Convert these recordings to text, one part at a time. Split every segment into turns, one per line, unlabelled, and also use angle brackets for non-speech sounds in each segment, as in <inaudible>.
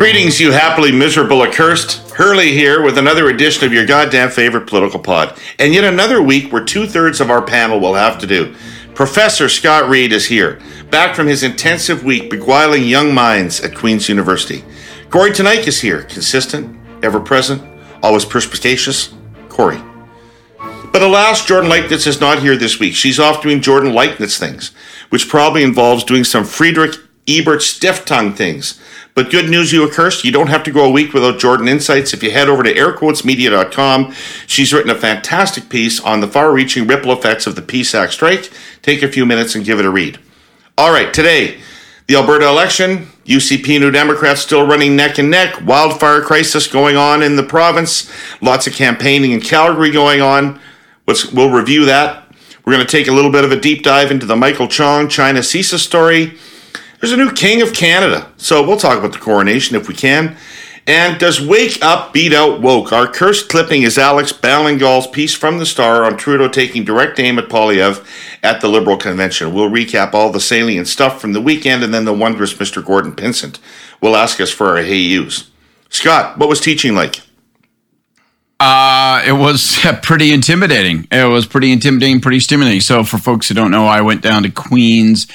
Greetings, you happily miserable accursed. Herle here with another edition of your goddamn favorite political pod. And yet another week where two thirds of our panel will have to do. Professor Scott Reid is here, back from his intensive week beguiling young minds at Queen's University. Kory Teneycke is here, consistent, ever present, always perspicacious. Kory. But alas, Jordan Leichnitz is not here this week. She's off doing Jordan Leichnitz things, which probably involves doing some Friedrich Ebert Stiftung things. But good news, you accursed. You don't have to go a week without Jordan Insights. If you head over to airquotesmedia.com, she's written a fantastic piece on the far reaching ripple effects of the PSAC strike. Take a few minutes and give it a read. All right, today, the Alberta election, UCP New Democrats still running neck and neck, wildfire crisis going on in the province, lots of campaigning in Calgary going on. Let's, we'll review that. We're going to take a little bit of a deep dive into the Michael Chong China CSIS story. There's a new king of Canada, so we'll talk about the coronation if we can. And does Wake Up beat out Woke? Our cursed clipping is Alex Ballingall's piece from the Star on Trudeau taking direct aim at Poilievre at the Liberal Convention. We'll recap all the salient stuff from the weekend and then the wondrous Mr. Gordon Pinsent will ask us for our hey yous. Scott, what was teaching like?
Uh, it was <laughs> pretty intimidating. It was pretty intimidating, pretty stimulating. So, for folks who don't know, I went down to Queens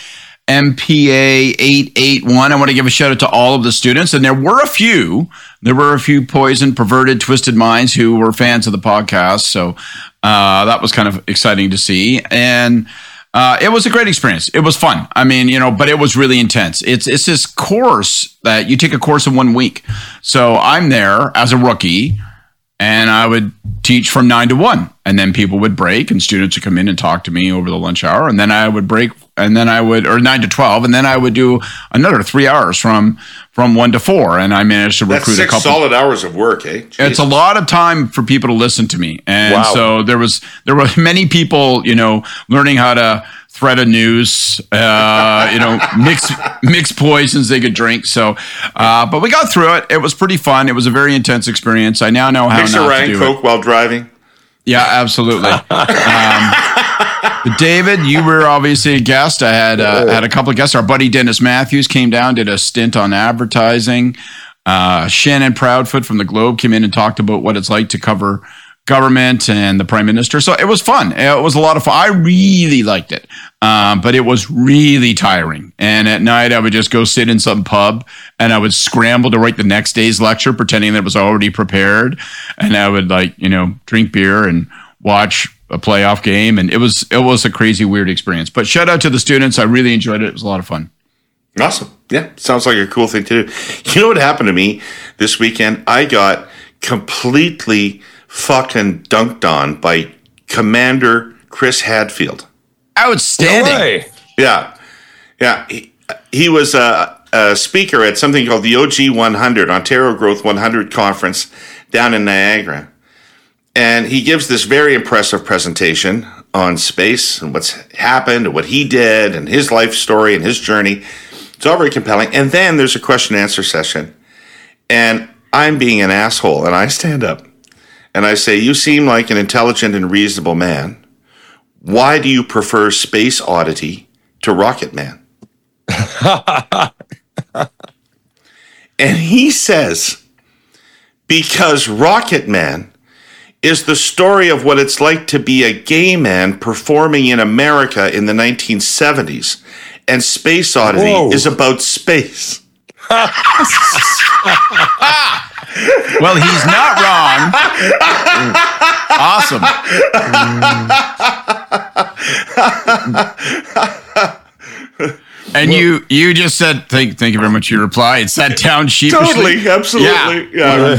MPA 881. I want to give a shout out to all of the students. And there were a few, there were a few poisoned, perverted, twisted minds who were fans of the podcast. So uh, that was kind of exciting to see. And uh, it was a great experience. It was fun. I mean, you know, but it was really intense. It's it's this course that you take a course in one week. So I'm there as a rookie and I would teach from nine to one. And then people would break and students would come in and talk to me over the lunch hour. And then I would break and then I would, or nine to 12. And then I would do another three hours from, from one to four. And I managed to recruit a couple.
solid hours of work, eh?
Jeez. It's a lot of time for people to listen to me. And wow. so there was, there were <laughs> many people, you know, learning how to, thread of news, uh, you know, mix mix poisons they could drink. So, uh, but we got through it. It was pretty fun. It was a very intense experience. I now know how
mix
not
to do
Coke
it. while driving.
Yeah, absolutely. <laughs> um, David, you were obviously a guest. I had uh, had a couple of guests. Our buddy Dennis Matthews came down, did a stint on advertising. Uh, Shannon Proudfoot from the Globe came in and talked about what it's like to cover government and the prime minister. So it was fun. It was a lot of fun. I really liked it. Um, but it was really tiring. And at night, I would just go sit in some pub and I would scramble to write the next day's lecture, pretending that it was already prepared. And I would like, you know, drink beer and watch a playoff game. And it was, it was a crazy, weird experience. But shout out to the students. I really enjoyed it. It was a lot of fun.
Awesome. Yeah. Sounds like a cool thing to do. You know what happened to me this weekend? I got completely fucking dunked on by Commander Chris Hadfield.
Outstanding.
No yeah. Yeah. He, he was a, a, speaker at something called the OG 100, Ontario Growth 100 conference down in Niagara. And he gives this very impressive presentation on space and what's happened and what he did and his life story and his journey. It's all very compelling. And then there's a question and answer session. And I'm being an asshole and I stand up and I say, You seem like an intelligent and reasonable man. Why do you prefer Space Oddity to Rocket Man? <laughs> and he says, Because Rocket Man is the story of what it's like to be a gay man performing in America in the 1970s. And Space Oddity Whoa. is about space.
Well, he's not wrong. awesome. and you you just said thank thank you very much for your reply. It sat down sheepishly.
Totally, absolutely. Yeah. yeah.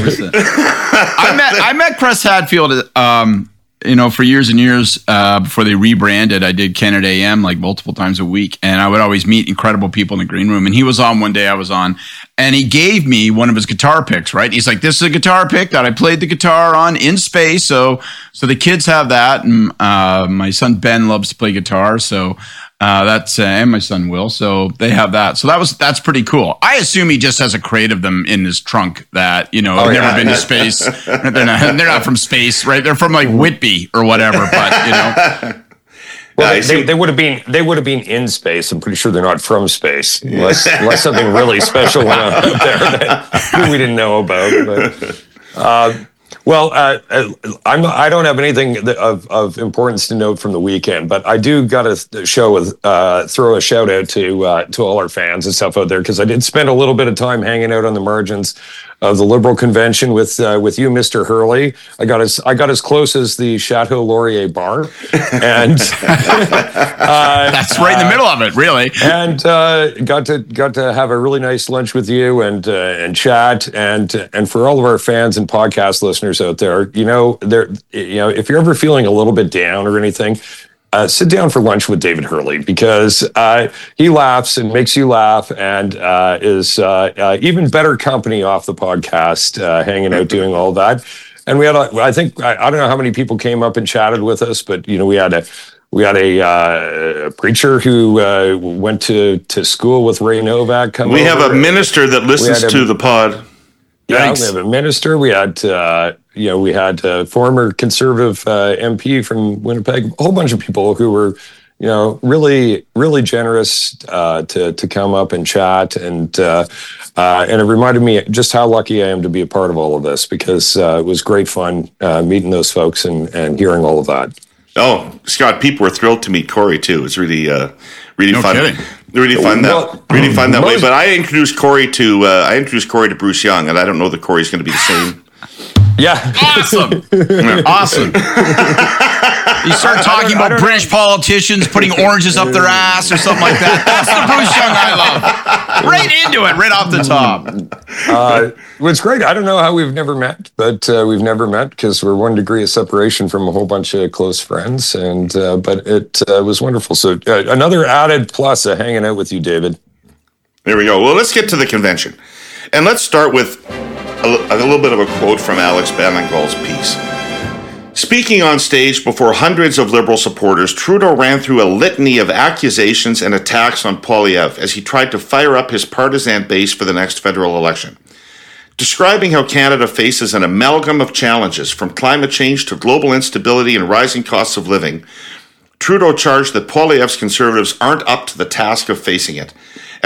I met I met Chris Hadfield um, you know, for years and years uh, before they rebranded, I did Canada AM like multiple times a week, and I would always meet incredible people in the green room. And he was on one day, I was on, and he gave me one of his guitar picks. Right? He's like, "This is a guitar pick that I played the guitar on in space." So, so the kids have that, and uh, my son Ben loves to play guitar, so uh, that's uh, and my son will, so they have that. So that was that's pretty cool. I assume he just has a crate of them in his trunk that you know oh, never yeah. been to space. they're not they're not from space, right? They're from like Whitby or whatever. But you know,
Well,
I
they, they, they would have been they would have been in space. I'm pretty sure they're not from space, unless, unless something really special went on out there that we didn't know about. But, uh, well, uh, uh, I'm I don't have anything of, of importance to note from the weekend, but I do got to show with uh, throw a shout out to uh, to all our fans and stuff out there because I did spend a little bit of time hanging out on the margins of the Liberal convention with uh, with you, Mr. Herle. I got as I got as close as the Chateau Laurier bar, and <laughs> uh,
That's right in the middle of it, really.
and uh, got to got to have a really nice lunch with you and uh, and chat and and for all of our fans and podcast listeners out there, you know, there you know, if you're ever feeling a little bit down or anything. Uh, sit down for lunch with David Herle because uh, he laughs and makes you laugh and uh, is uh, uh, even better company off the podcast, uh, hanging out doing all that. And we had, a, I think, I, I don't know how many people came up and chatted with us, but you know, we had a we had a, uh, preacher who uh, went to to school with Ray Novak. Come
We have a minister that listens
a-
to the pod.
Yeah,
Yikes.
we have a minister. We had, uh, you know, we had a former conservative uh, MP from Winnipeg. A whole bunch of people who were, you know, really, really generous uh, to to come up and chat, and uh, uh, and it reminded me just how lucky I am to be a part of all of this because uh, it was great fun uh, meeting those folks and and hearing all of that.
Oh, Scott, people were thrilled to meet Kory too. It's really, uh, really
No
fun.
kidding.
Really fun that,
Well,
really fun that way. But I introduced Kory to, uh, I introduced Kory to Bruce Young, and I don't know that Kory's going to be the same.
Yeah.
Awesome. <laughs> awesome. You start talking about British politicians putting oranges up their ass or something like that. That's the Bruce Young I love. Right into it, right off the top.
uh, it's great. I don't know how we've never met, but uh, we've never met because we're one degree of separation from a whole bunch of close friends. And uh, but it uh, was wonderful. So uh, another added plus of hanging out with you, David.
There we go. Well, let's get to the convention. And let's start with a, little bit of a quote from Alex Ballingall's piece. Speaking on stage before hundreds of Liberal supporters, Trudeau ran through a litany of accusations and attacks on Poilievre as he tried to fire up his partisan base for the next federal election. Describing how Canada faces an amalgam of challenges from climate change to global instability and rising costs of living, Trudeau charged that Poilievre's conservatives aren't up to the task of facing it.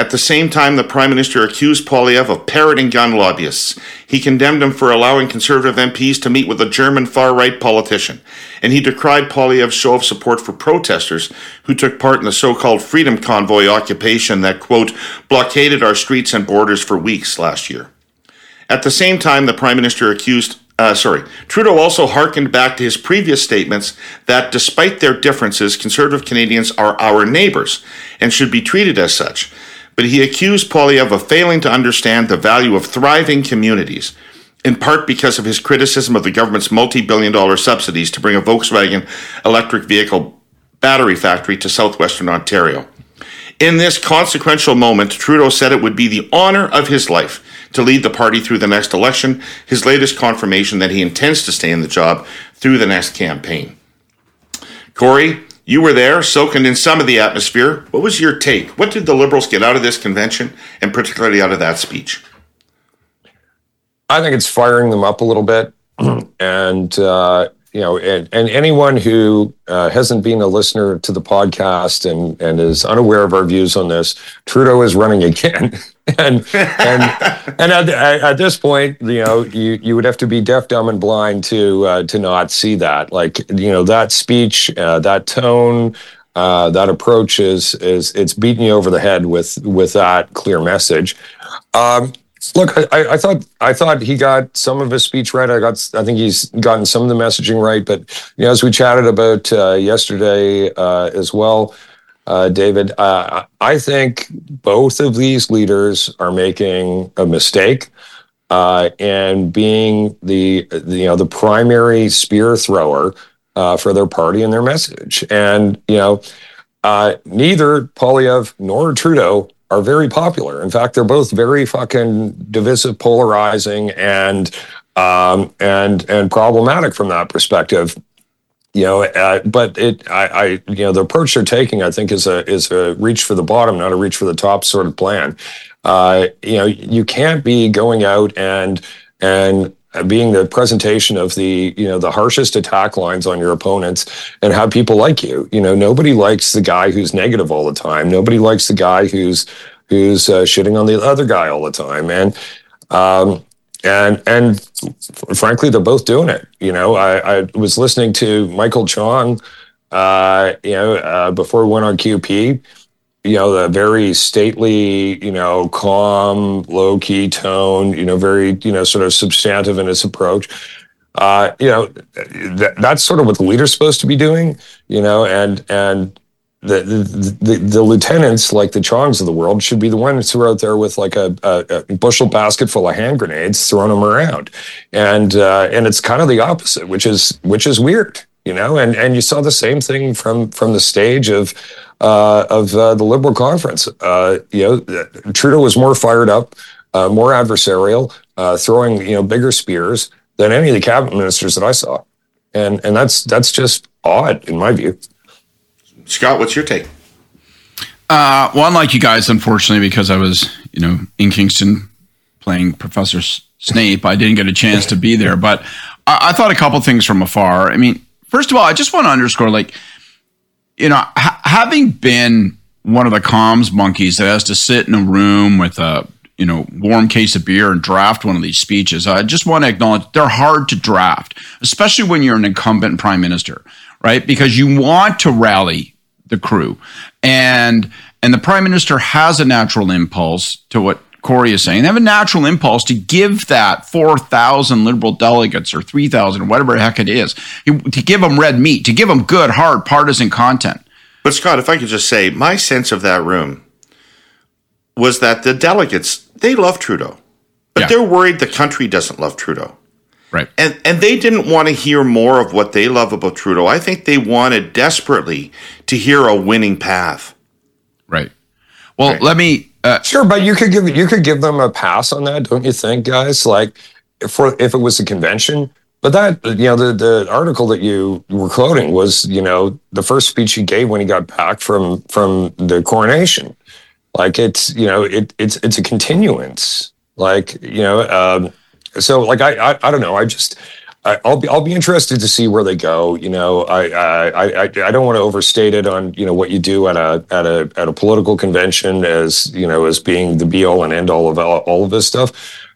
At the same time, the Prime Minister accused Poilievre of parroting gun lobbyists. He condemned him for allowing conservative MPs to meet with a German far right politician. And he decried Poilievre's show of support for protesters who took part in the so called Freedom Convoy occupation that, quote, blockaded our streets and borders for weeks last year. At the same time, the Prime Minister accused, uh, sorry, Trudeau also hearkened back to his previous statements that despite their differences, conservative Canadians are our neighbors and should be treated as such. But he accused Poilievre of failing to understand the value of thriving communities, in part because of his criticism of the government's multi billion dollar subsidies to bring a Volkswagen electric vehicle battery factory to southwestern Ontario. In this consequential moment, Trudeau said it would be the honor of his life to lead the party through the next election, his latest confirmation that he intends to stay in the job through the next campaign. Kory, you were there, soaking in some of the atmosphere. What was your take? What did the Liberals get out of this convention, and particularly out of that speech?
I think it's firing them up a little bit, <clears throat> and uh, you know, and, and anyone who uh, hasn't been a listener to the podcast and and is unaware of our views on this, Trudeau is running again, <laughs> and and and at, at this point, you know, you you would have to be deaf, dumb, and blind to uh, to not see that. Like you know, that speech, uh, that tone. Uh, that approach is is it's beating you over the head with with that clear message. Um, Look, I, I thought I thought he got some of his speech right. I got I think he's gotten some of the messaging right. But you know, as we chatted about uh, yesterday uh, as well, uh, David, uh, I think both of these leaders are making a mistake uh, and being the, the you know the primary spear thrower uh, for their party and their message. And you know, neither Poilievre nor Trudeau are very popular. In fact, they're both very fucking divisive, polarizing, and um, and and problematic from that perspective. You know, uh, but it, I, I, you know, the approach they're taking, I think, is a is a reach for the bottom, not a reach for the top sort of plan. Uh, you know, you can't be going out and and being the presentation of the you know the harshest attack lines on your opponents and have people like you. You know nobody likes the guy who's negative all the time. Nobody likes the guy who's who's uh, shitting on the other guy all the time. And um, and and frankly they're both doing it. You know i, I was listening to michael chong uh, you know uh, before we went on qp you know, the very stately, you know, calm, low key tone, you know, very, you know, sort of substantive in its approach. Uh, you know, that, that's sort of what the leader's supposed to be doing, you know, and, and, the, the, the, the lieutenants like the Chongs of the world should be the ones who are out there with like a, a, a bushel basket full of hand grenades throwing them around, and uh, and it's kind of the opposite, which is which is weird, you know. And and you saw the same thing from from the stage of uh, of uh, the Liberal conference. Uh, you know, Trudeau was more fired up, uh, more adversarial, uh, throwing you know bigger spears than any of the cabinet ministers that I saw, and and that's that's just odd in my view.
Scott, what's your take?
Uh, well, unlike you guys, unfortunately, because I was you know in Kingston playing Professor Snape, I didn't get a chance to be there, but I, I thought a couple things from afar. I mean, first of all, I just want to underscore like you know, ha- having been one of the comms monkeys that has to sit in a room with a you know warm case of beer and draft one of these speeches, I just want to acknowledge they're hard to draft, especially when you're an incumbent prime minister, right? Because you want to rally the crew, and and the prime minister has a natural impulse to what Kory is saying. They have a natural impulse to give that 4,000 liberal delegates or 3,000 whatever the heck it is, to give them red meat, to give them good, hard, partisan content.
But Scott, if I could just say, my sense of that room was that the delegates, they love Trudeau, but yeah. they're worried the country doesn't love Trudeau.
Right.
And and they didn't want to hear more of what they love about Trudeau. I think they wanted desperately to hear a winning path.
Right. Well, right. let me
uh, sure, but you could give you could give them a pass on that, don't you think, guys? Like, for if it was a convention, but that you know the the article that you were quoting was you know the first speech he gave when he got back from from the coronation. Like it's you know it it's it's a continuance. Like you know, um, so like I, I I don't know. I just I, will be I'll be interested to see where they go. You know, I I I, I don't want to overstate it on you know what you do at a at a at a political convention as you know as being the be all and end all of all, all of this stuff.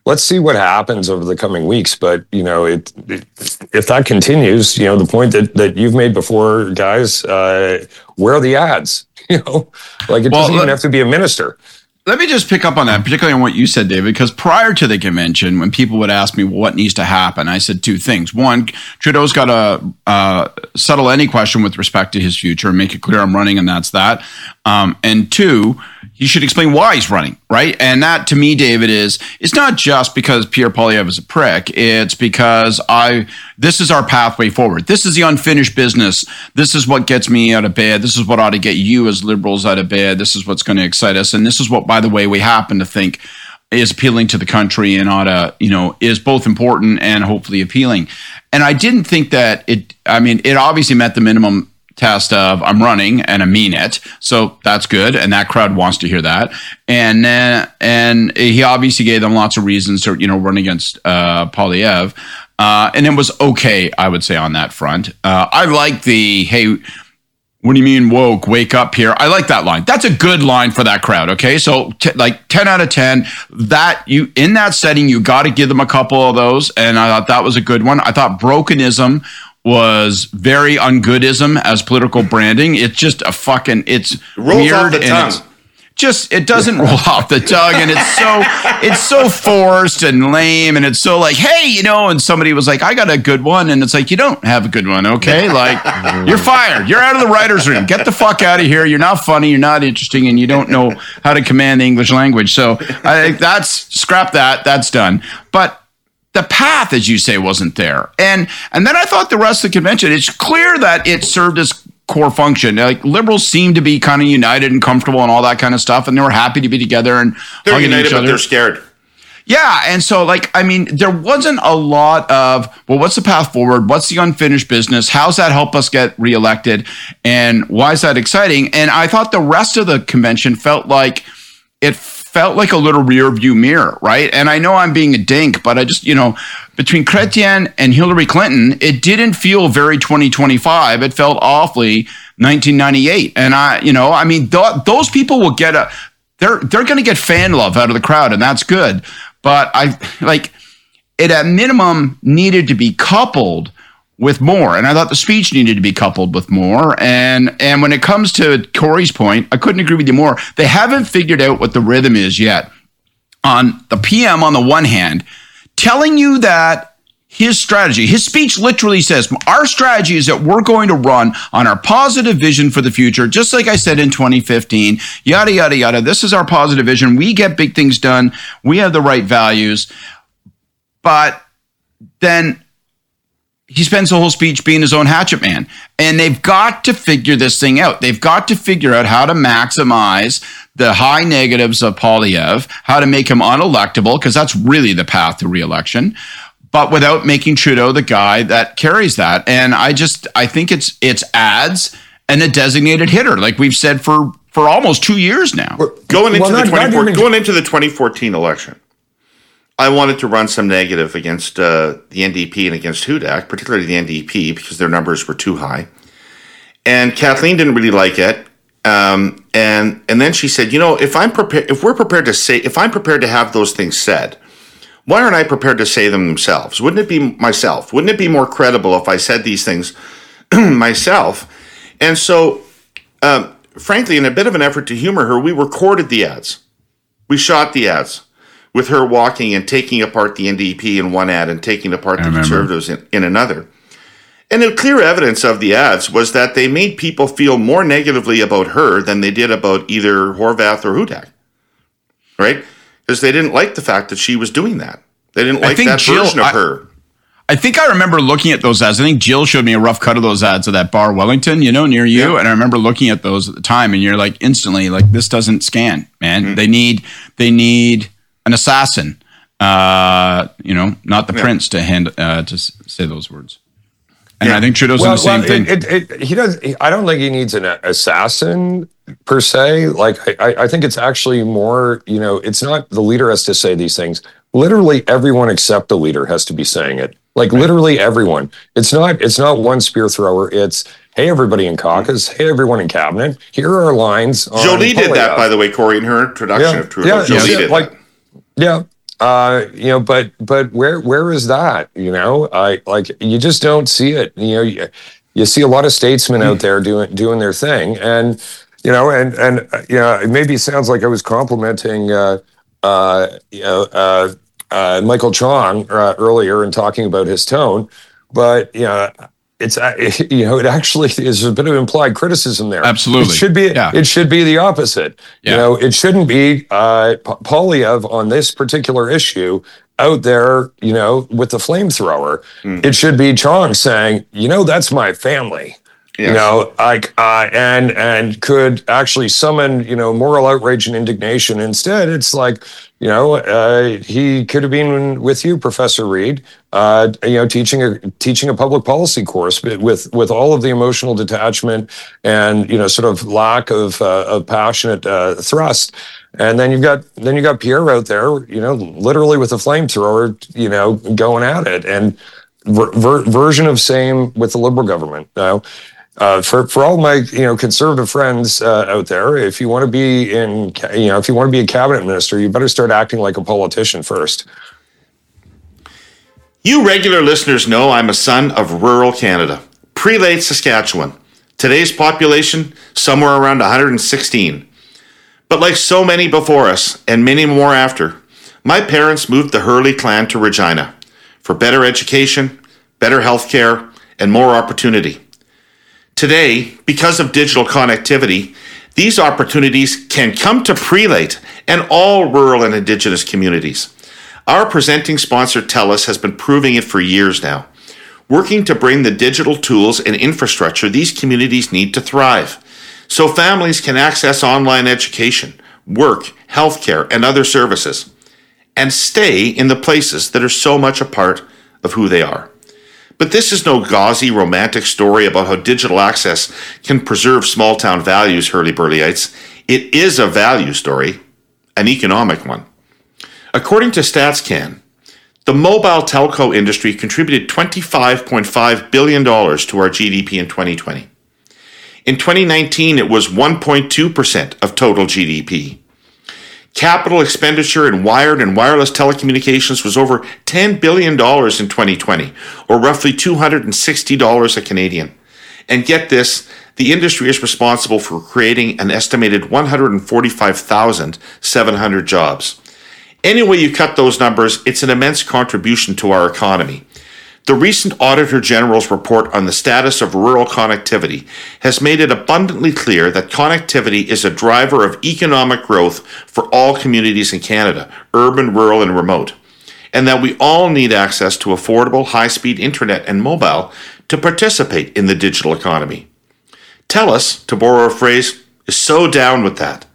Let's see what happens over the coming weeks. But you know, it, it if that continues, you know, the point that that you've made before, guys, uh, where are the ads? <laughs> You know, like it well, doesn't even have to be a minister
let me just pick up on that, particularly on what you said, David, because prior to the convention, when people would ask me well, what needs to happen, I said two things. One, Trudeau's got to uh, settle any question with respect to his future and make it clear I'm running, and that's that. Um, and two, he should explain why he's running, right? And that to me, David, is it's not just because Pierre Poilievre is a prick. It's because I this is our pathway forward. This is the unfinished business. This is what gets me out of bed. This is what ought to get you as liberals out of bed. This is what's going to excite us. And this is what, by the way, we happen to think is appealing to the country and ought to, you know, is both important and hopefully appealing. And I didn't think that it, I mean, it obviously met the minimum test of I'm running and I mean it. So that's good. And that crowd wants to hear that. And then, and he obviously gave them lots of reasons to, you know, run against uh, Poilievre. Uh, and it was okay, I would say, on that front. Uh, I like the, hey, what do you mean woke? Wake up here. I like that line. That's a good line for that crowd. Okay. So t- like 10 out of 10 that you in that setting, you got to give them a couple of those. And I thought that was a good one. I thought brokenism was very ungoodism as political branding. It's just a fucking it's
Rolls weird and it's
just it doesn't roll off the tongue and it's so it's so forced and lame and it's so like hey you know and somebody was like I got a good one. And it's like you don't have a good one. Okay? <laughs> Like you're fired. You're out of the writers room. Get the fuck out of here. You're not funny. You're not interesting and you don't know how to command the English language. So I think that's scrap that. That's done. But the path, as you say, wasn't there. And and then I thought the rest of the convention, it's clear that it served its core function. Like liberals seem to be kind of united and comfortable and all that kind of stuff, and they were happy to be together and
they're united, but they're scared.
Yeah, and so like I mean, there wasn't a lot of well, what's the path forward? What's the unfinished business? How's that help us get reelected? And why is that exciting? And I thought the rest of the convention felt like it felt like a little rear view mirror, right? And I know I'm being a dink, but I just, you know, between Chrétien and Hillary Clinton, it didn't feel very 2025. It felt awfully 1998. And I, you know, I mean, th- those people will get a, they're, they're going to get fan love out of the crowd, and that's good. But I, like, it at minimum needed to be coupled with more. And I thought the speech needed to be coupled with more. And and when it comes to Kory's point, I couldn't agree with you more. They haven't figured out what the rhythm is yet. On the PM on the one hand, telling you that his strategy, his speech literally says, Our strategy is that we're going to run on our positive vision for the future, just like I said in 2015, yada, yada, yada. This is our positive vision. We get big things done. We have the right values. But then he spends the whole speech being his own hatchet man. And they've got to figure this thing out. They've got to figure out how to maximize the high negatives of Poilievre, how to make him unelectable, because that's really the path to reelection, but without making Trudeau the guy that carries that. And I just I think it's it's ads and a designated hitter, like we've said for for almost two years now.
Going into well, the 24, going into the 2014 election. I wanted to run some negative against uh, the NDP and against Hudak, particularly the NDP, because their numbers were too high. And Kathleen didn't really like it. Um, and and then she said, you know, if I'm prepared, if we're prepared to say, if I'm prepared to have those things said, why aren't I prepared to say them themselves? Wouldn't it be myself? Wouldn't it be more credible if I said these things <clears throat> myself? And so, um, frankly, in a bit of an effort to humor her, we recorded the ads. We shot the ads with her walking and taking apart the NDP in one ad and taking apart the Conservatives in, in another. And the clear evidence of the ads was that they made people feel more negatively about her than they did about either Horvath or Hudak. Right? Because they didn't like the fact that she was doing that. They didn't like that Jill, version of I, her.
I think I remember looking at those ads. I think Jill showed me a rough cut of those ads of that bar Wellington, you know, near you. Yeah. And I remember looking at those at the time and you're like instantly like this doesn't scan, man. Mm-hmm. They need they need an assassin. Uh, you know, not the yeah. prince to hand uh, to say those words. And yeah. I think Trudeau's well, the same
well,
thing.
It, it, it, he does. I don't think he needs an assassin per se. Like I, I think it's actually more. You know, it's not the leader has to say these things. Literally everyone except the leader has to be saying it. Like right. literally everyone. It's not. It's not one spear thrower. It's hey everybody in caucus. Hey everyone in cabinet. Here are our lines.
Joly did that by the way, Kory, in her introduction
yeah,
of Trudeau.
Yeah, Joly yeah, did like. That yeah. Uh, you know, but but where where is that? You know, I like you just don't see it. You know, you, you see a lot of statesmen out there doing doing their thing, and you know, and and uh, you know, it maybe sounds like I was complimenting uh, uh, you know uh, uh, Michael Chong earlier and talking about his tone, but you know, it's uh, <laughs> you know it actually is a bit of implied criticism there.
Absolutely,
it should be yeah. it should be the opposite. Yeah. You know, it shouldn't be uh, Poilievre on this particular issue out there. You know, with the flamethrower. Mm. It should be Chong saying, you know, that's my family. Yes. You know, like uh, and and could actually summon you know moral outrage and indignation. Instead, it's like you know uh, he could have been with you, Professor Reid. Uh, you know, teaching a teaching a public policy course with with all of the emotional detachment and you know sort of lack of uh, of passionate uh, thrust. And then you've got then you got Pierre out there, you know, literally with a flamethrower, you know, going at it and. Ver- version of same with the liberal government. You know? Uh, for for all my you know conservative friends uh, out there, if you want to be in you know if you want to be a cabinet minister, you better start acting like a politician first.
You regular listeners know I'm a son of rural Canada, Prelate, Saskatchewan. Today's population somewhere around 116. But like so many before us and many more after, my parents moved the Herle clan to Regina for better education, better health care, and more opportunity. Today, because of digital connectivity, these opportunities can come to Prelate and all rural and Indigenous communities. Our presenting sponsor, TELUS, has been proving it for years now, working to bring the digital tools and infrastructure these communities need to thrive, so families can access online education, work, healthcare, and other services, and stay in the places that are so much a part of who they are. But this is no gauzy romantic story about how digital access can preserve small town values, hurly burlyites. It is a value story, an economic one. According to StatsCan, the mobile telco industry contributed $25.5 billion to our GDP in 2020. In 2019, it was 1.2% of total GDP. Capital expenditure in wired and wireless telecommunications was over $10 billion in 2020, or roughly $260 a Canadian. And get this, the industry is responsible for creating an estimated 145,700 jobs. Any way you cut those numbers, it's an immense contribution to our economy. The recent Auditor General's report on the status of rural connectivity has made it abundantly clear that connectivity is a driver of economic growth for all communities in Canada, urban, rural, and remote, and that we all need access to affordable, high speed internet and mobile to participate in the digital economy. TELUS, to borrow a phrase, is so down with that.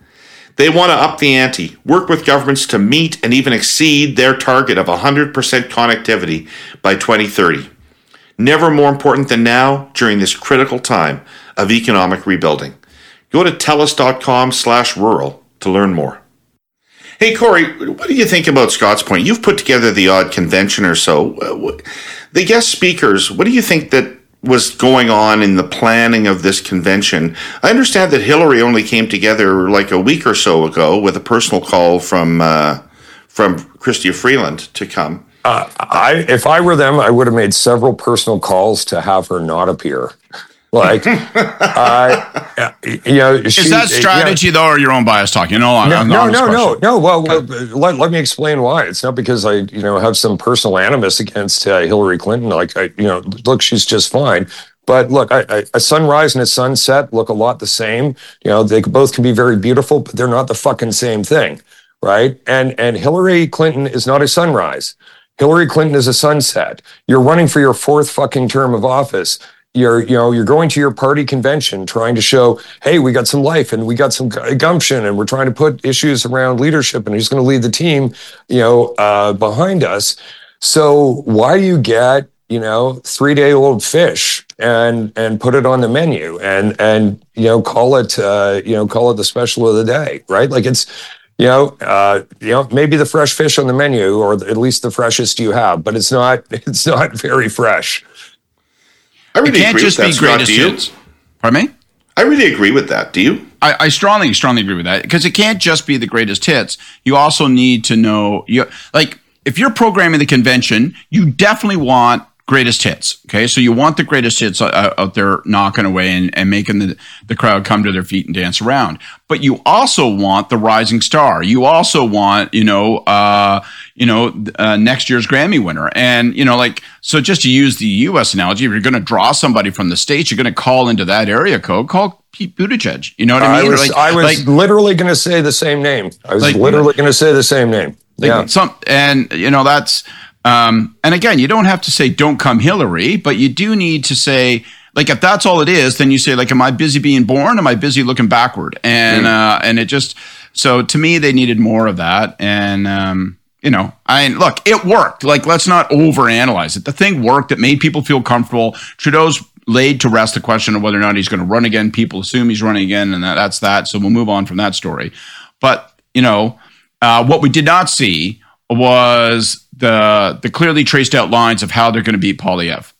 They want to up the ante, work with governments to meet and even exceed their target of 100% connectivity by 2030. Never more important than now during this critical time of economic rebuilding. Go to telus.com slash rural to learn more. Hey, Kory, what do you think about Scott's Point? You've put together the odd convention or so. The guest speakers, what do you think that was going on in the planning of this convention. I understand that Hillary only came together like a week or so ago with a personal call from uh, from Chrystia Freeland to come.
Uh, I, if I were them, I would have made several personal calls to have her not appear. Like, uh, you know,
she, is that strategy yeah. though, or your own bias talking? No,
no, no, no, no, no. Well, well let, let me explain why. It's not because I, you know, have some personal animus against uh, Hillary Clinton. Like, I, you know, look, she's just fine. But look, I, I, a sunrise and a sunset look a lot the same. You know, they both can be very beautiful, but they're not the fucking same thing, right? And and Hillary Clinton is not a sunrise. Hillary Clinton is a sunset. You're running for your fourth fucking term of office you're you know you're going to your party convention trying to show hey we got some life and we got some gumption and we're trying to put issues around leadership and who's going to lead the team you know uh, behind us so why do you get you know three day old fish and and put it on the menu and and you know call it uh, you know call it the special of the day right like it's you know, uh, you know, maybe the fresh fish on the menu, or at least the freshest you have, but it's not, <laughs> it's not very fresh.
I really it can't agree just with that, be greatest hits.
Pardon me?
I really agree with that. Do you?
I, I strongly, strongly agree with that because it can't just be the greatest hits. You also need to know, you like, if you're programming the convention, you definitely want greatest hits. Okay. So you want the greatest hits out there knocking away and, and making the, the crowd come to their feet and dance around. But you also want the rising star. You also want, you know, uh, you know, uh, next year's Grammy winner. And, you know, like, so just to use the US analogy, if you're going to draw somebody from the States, you're going to call into that area code, call Pete Buttigieg. You know what I mean?
I was, like, I was like, literally going to say the same name. I was like, literally going to say the same name.
Like yeah. Some, and, you know, that's, um, and again, you don't have to say "Don't come Hillary," but you do need to say like if that's all it is, then you say like, "Am I busy being born? Am I busy looking backward?" And uh, and it just so to me they needed more of that. And um, you know, I look, it worked. Like let's not overanalyze it. The thing worked. It made people feel comfortable. Trudeau's laid to rest the question of whether or not he's going to run again. People assume he's running again, and that, that's that. So we'll move on from that story. But you know, uh, what we did not see was the the clearly traced out lines of how they're going to beat Poilievre.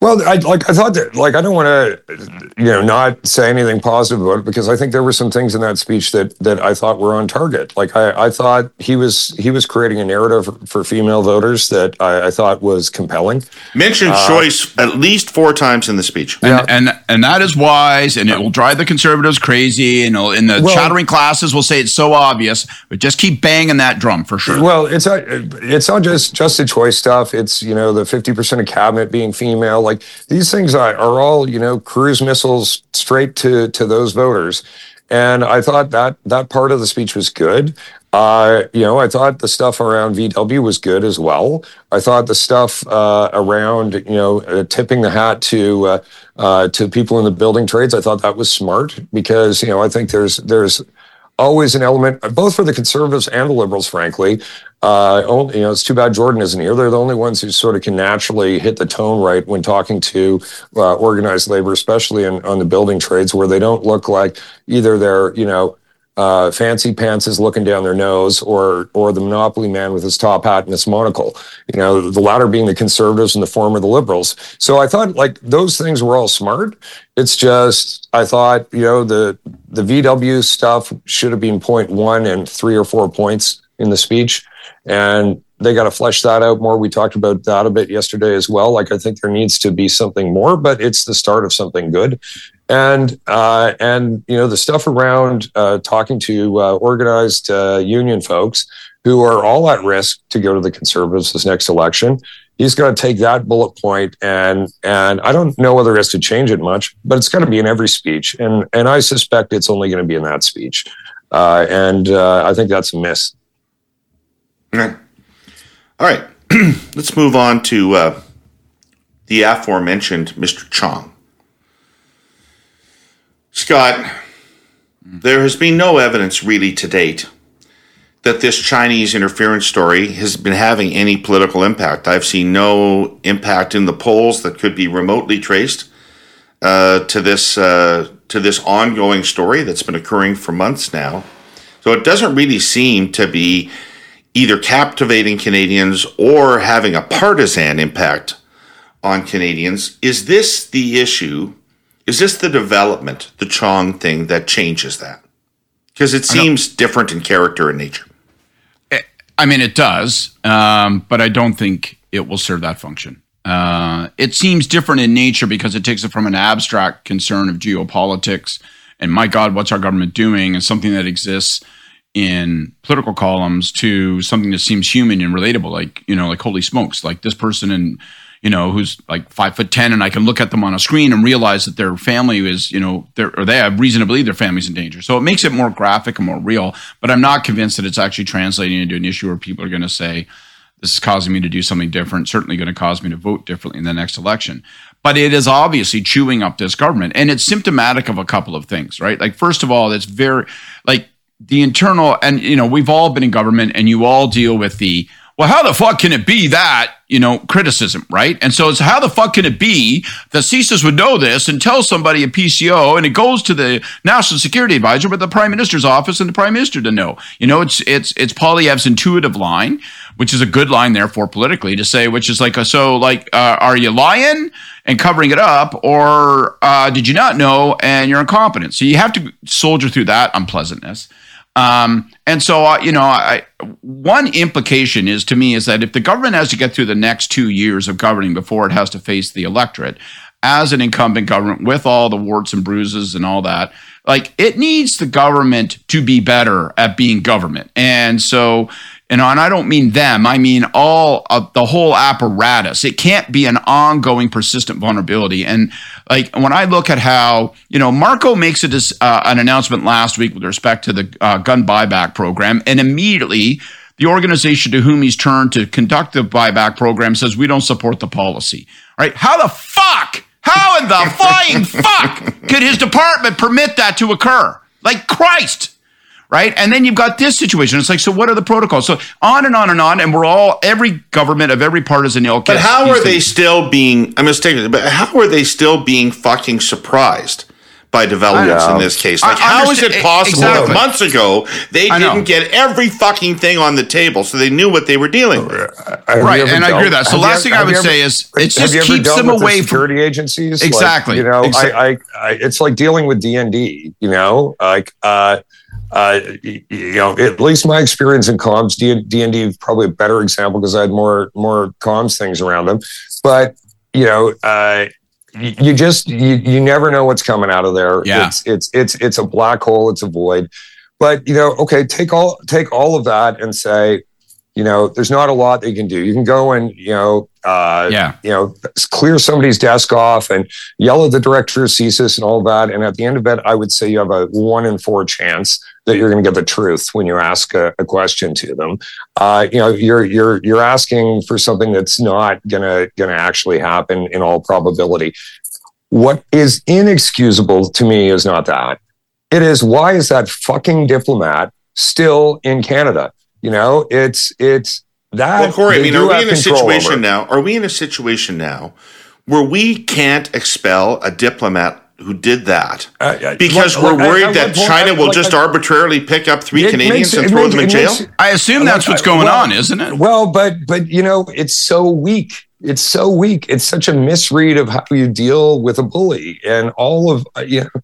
Well, I like I thought that like I don't want to you know not say anything positive about it because I think there were some things in that speech that that I thought were on target. Like I, I thought he was he was creating a narrative for female voters that I, I thought was compelling.
Mentioned uh, choice at least four times in the speech,
and, yeah. and and that is wise, and it will drive the conservatives crazy. And in the well, chattering classes, will say it's so obvious, but just keep banging that drum for sure.
Well, it's not it's not just just the choice stuff. It's you know the fifty percent of cabinet being female like these things are, are all, you know, cruise missiles straight to, to those voters. And I thought that that part of the speech was good. Uh, you know, I thought the stuff around VW was good as well. I thought the stuff uh, around, you know, uh, tipping the hat to uh, uh, to people in the building trades, I thought that was smart because, you know, I think there's there's always an element, both for the conservatives and the liberals, frankly. Uh, only, you know, it's too bad Jordan isn't here. They're the only ones who sort of can naturally hit the tone right when talking to uh, organized labor, especially in, on the building trades, where they don't look like either they're, you know, uh, fancy pants is looking down their nose, or or the monopoly man with his top hat and his monocle. You know, the latter being the conservatives and the former the liberals. So I thought like those things were all smart. It's just I thought you know the the VW stuff should have been point one and three or four points in the speech, and they got to flesh that out more. We talked about that a bit yesterday as well. Like I think there needs to be something more, but it's the start of something good and uh, and you know the stuff around uh, talking to uh, organized uh, union folks who are all at risk to go to the conservatives this next election. He's going to take that bullet point and and I don't know whether he has to change it much, but it's going to be in every speech, and and I suspect it's only going to be in that speech, uh, and uh, I think that's a miss.
All right, <clears throat> let's move on to the aforementioned Mr. Chong. Scott, there has been no evidence really to date that this Chinese interference story has been having any political impact. I've seen no impact in the polls that could be remotely traced uh, to this uh, to this ongoing story that's been occurring for months now. So it doesn't really seem to be either captivating Canadians or having a partisan impact on Canadians. Is this the issue is this the development, the Chong thing, that changes that? Because it seems different in character and nature.
I mean, it does, um, but I don't think it will serve that function. Uh, it seems different in nature because it takes it from an abstract concern of geopolitics and my God, what's our government doing, and something that exists in political columns to something that seems human and relatable, like you know, like holy smokes, like this person in you know, who's like five foot ten, and I can look at them on a screen and realize that their family is, you know, or they have reason to believe their family's in danger. So it makes it more graphic and more real. But I'm not convinced that it's actually translating into an issue where people are going to say, "This is causing me to do something different." Certainly going to cause me to vote differently in the next election. But it is obviously chewing up this government, and it's symptomatic of a couple of things, right? Like first of all, it's very like the internal, and you know, we've all been in government, and you all deal with the well, how the fuck can it be that, you know, criticism, right? And so it's how the fuck can it be that CSIS would know this and tell somebody at PCO and it goes to the National Security Advisor, but the Prime Minister's office and the Prime Minister to know. You know, it's it's it's Poilievre's intuitive line, which is a good line, therefore, politically to say, which is like, a, so, like, uh, are you lying and covering it up, or uh, did you not know and you're incompetent? So you have to soldier through that unpleasantness. Um, and so, uh, you know, I, one implication is to me is that if the government has to get through the next two years of governing before it has to face the electorate as an incumbent government with all the warts and bruises and all that, like it needs the government to be better at being government. And so, and I don't mean them, I mean all of the whole apparatus. It can't be an ongoing, persistent vulnerability. And like when I look at how, you know, Marco makes a, uh, an announcement last week with respect to the uh, gun buyback program, and immediately the organization to whom he's turned to conduct the buyback program says, we don't support the policy. Right? How the fuck? How in the flying <laughs> fuck could his department permit that to occur? Like Christ right? And then you've got this situation. It's like, so what are the protocols? So on and on and on, and we're all every government of every partisan ilk.
But how are they still being? I'm mistaken. But how are they still being fucking surprised? By developments in this case, like how is it possible exactly. that months ago they didn't get every fucking thing on the table, so they knew what they were dealing with?
right, and I agree with that. So last thing I would ever, say is it just keeps them away
from security agencies.
Exactly.
Like, you know, exactly. I, I, I, it's like dealing with DND. You know, like. uh uh, you know, at least my experience in comms, D and D is probably a better example because I had more more comms things around them. But you know, uh, you just you, you never know what's coming out of there.
Yeah.
It's it's it's it's a black hole. It's a void. But you know, okay, take all take all of that and say, you know, there's not a lot that you can do. You can go and you know, uh,
yeah,
you know, clear somebody's desk off and yell at the director of CSIS and all that. And at the end of it, I would say you have a one in four chance that you're going to get the truth when you ask a, a question to them. Uh, you know, you're you're you're asking for something that's not gonna gonna actually happen in all probability. What is inexcusable to me is not that. It is why is that fucking diplomat still in Canada? You know, it's it's that.
Well, Kory, I mean, are we in a situation over. now? Are we in a situation now where we can't expel a diplomat who did that
Uh, uh,
because
look,
we're
look,
worried
I-
that
look,
China
I-
will
like,
just
I-
arbitrarily pick up three Canadians
makes-
and throw
makes-
them in jail.
makes-
I assume that's
Like,
what's
I-
going
well-
on, isn't it?
Well, but but you know, it's so weak. It's so weak. It's such a misread of how you deal with a bully and all of uh, you know,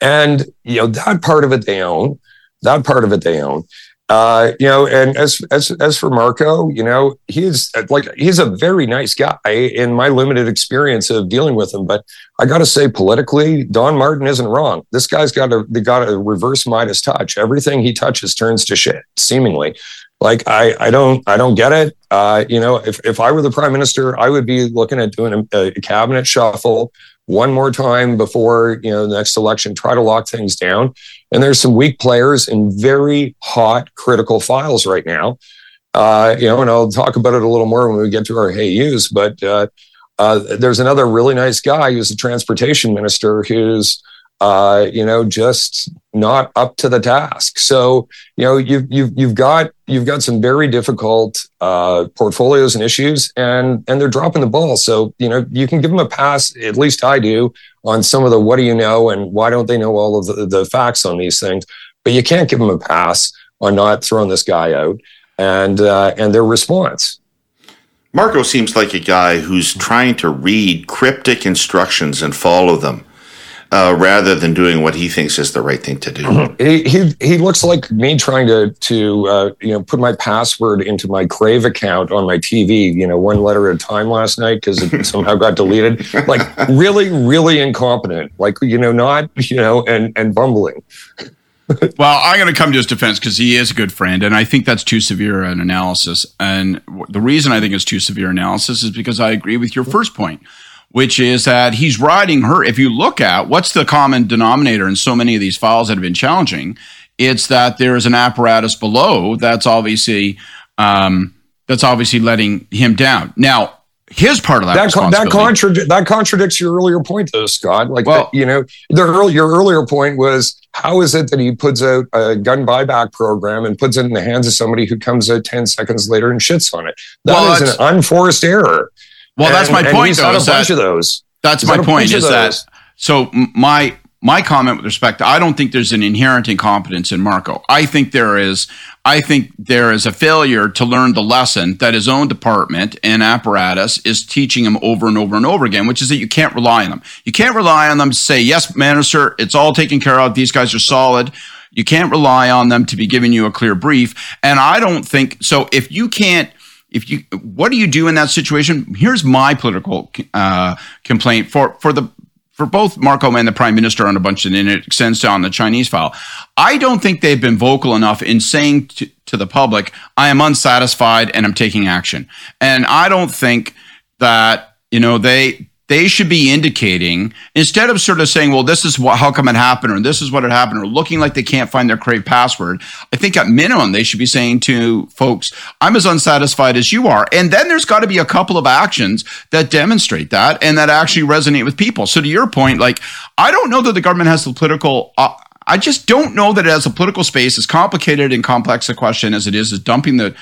and you know that part of it they own. That part of it they own. Uh, you know, and as as as for Marco, you know, he's like he's a very nice guy in my limited experience of dealing with him. But I got to say, politically, Don Martin isn't wrong. This guy's got a got a reverse Midas touch. Everything he touches turns to shit, seemingly. Like I, I don't, I don't get it. Uh, you know, if if I were the prime minister, I would be looking at doing a, a cabinet shuffle one more time before you know the next election. Try to lock things down. And there's some weak players in very hot, critical files right now. Uh, you know, and I'll talk about it a little more when we get to our hey use. But uh, uh, there's another really nice guy who's a transportation minister who's uh, you know, just not up to the task. So, you know, you've you've you've got you've got some very difficult uh, portfolios and issues, and and they're dropping the ball. So, you know, you can give them a pass. At least I do on some of the what do you know and why don't they know all of the, the facts on these things. But you can't give them a pass on not throwing this guy out and uh, and their response.
Marco seems like a guy who's trying to read cryptic instructions and follow them. Uh, rather than doing what he thinks is the right thing to do. <clears throat>
He he, he looks like me trying to to uh, you know put my password into my Crave account on my TV. You know, one letter at a time last night because it <laughs> somehow got deleted. Like really, really incompetent. Like you know, not you know, and and bumbling. <laughs>
Well, I'm going to come to his defense because he is a good friend, and I think that's too severe an analysis. And w- the reason I think it's too severe analysis is because I agree with your first point, which is that he's riding her. If you look at what's the common denominator in so many of these files that have been challenging, it's that there is an apparatus below that's obviously um, that's obviously letting him down. Now, his part of that
That con- that contradi- that contradicts your earlier point, though, Scott. Like
Well-
that, you know, the your earlier point was how is it that he puts out a gun buyback program and puts it in the hands of somebody who comes out ten seconds later and shits on it? That
Well,
is an unforced error.
Well, that's my
and
point. Though,
a bunch
that-
of those.
That's my point. Is that so? My my comment with respect, to, I don't think there's an inherent incompetence in Marco. I think there is. I think there is a failure to learn the lesson that his own department and apparatus is teaching him over and over and over again, which is that you can't rely on them. You can't rely on them to say, "Yes, minister, it's all taken care of. These guys are solid." You can't rely on them to be giving you a clear brief. And I don't think so. If you can't if you what do you do in that situation here's my political uh, complaint for for the for both Marco and the prime minister on a bunch of and it extends to on the Chinese file. I don't think they've been vocal enough in saying to, to the public, I am unsatisfied and I'm taking action. And I don't think that, you know, they they should be indicating instead of sort of saying, well, this is what, how come it happened, or this is what had happened, or looking like they can't find their Crave password. I think at minimum, they should be saying to folks, I'm as unsatisfied as you are. And then there's got to be a couple of actions that demonstrate that and that actually resonate with people. So to your point, like, I don't know that the government has the political, uh, I just don't know that it has a political space as complicated and complex a question as it is is dumping the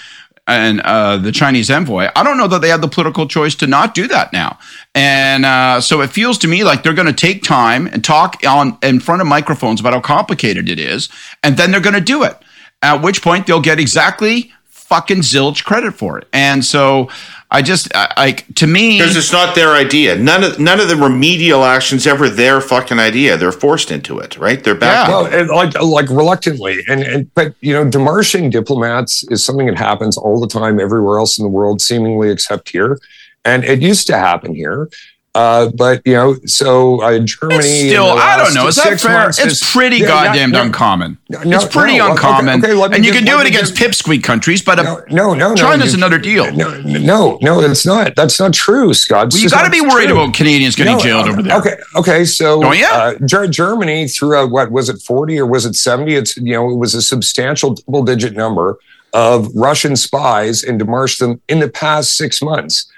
and uh, the Chinese envoy. I don't know that they have the political choice to not do that now. And uh, so it feels to me like they're going to take time and talk on in front of microphones about how complicated it is, and then they're going to do it. At which point they'll get exactly fucking zilch credit for it. And so I just like to me
Because it's not their idea. None of none of the remedial actions ever their fucking idea. They're forced into it, right? They're back.
Yeah.
Well, and like like reluctantly, and, and but you know, demarching diplomats is something that happens all the time everywhere else in the world, seemingly except here, and it used to happen here. Uh, but you know, so uh, Germany.
it's still I don't know. Is that fair?
months
It's pretty
Yeah, yeah,
goddamn
no,
uncommon.
no,
it's pretty
okay,
uncommon,
okay, let
and you
give-
can do it against
give-
pipsqueak countries, but
No, no, no, no.
China's
you-
another deal.
No, no, no, it's not. That's not true, Scott.
Well, you got to be worried
true.
about Canadians getting jailed
uh,
over there.
Okay, okay. So,
Don't ya?
uh, Germany threw out what was it, forty or was it seventy? It's you know, it was a substantial double-digit number of Russian spies and demarched them in the past six months.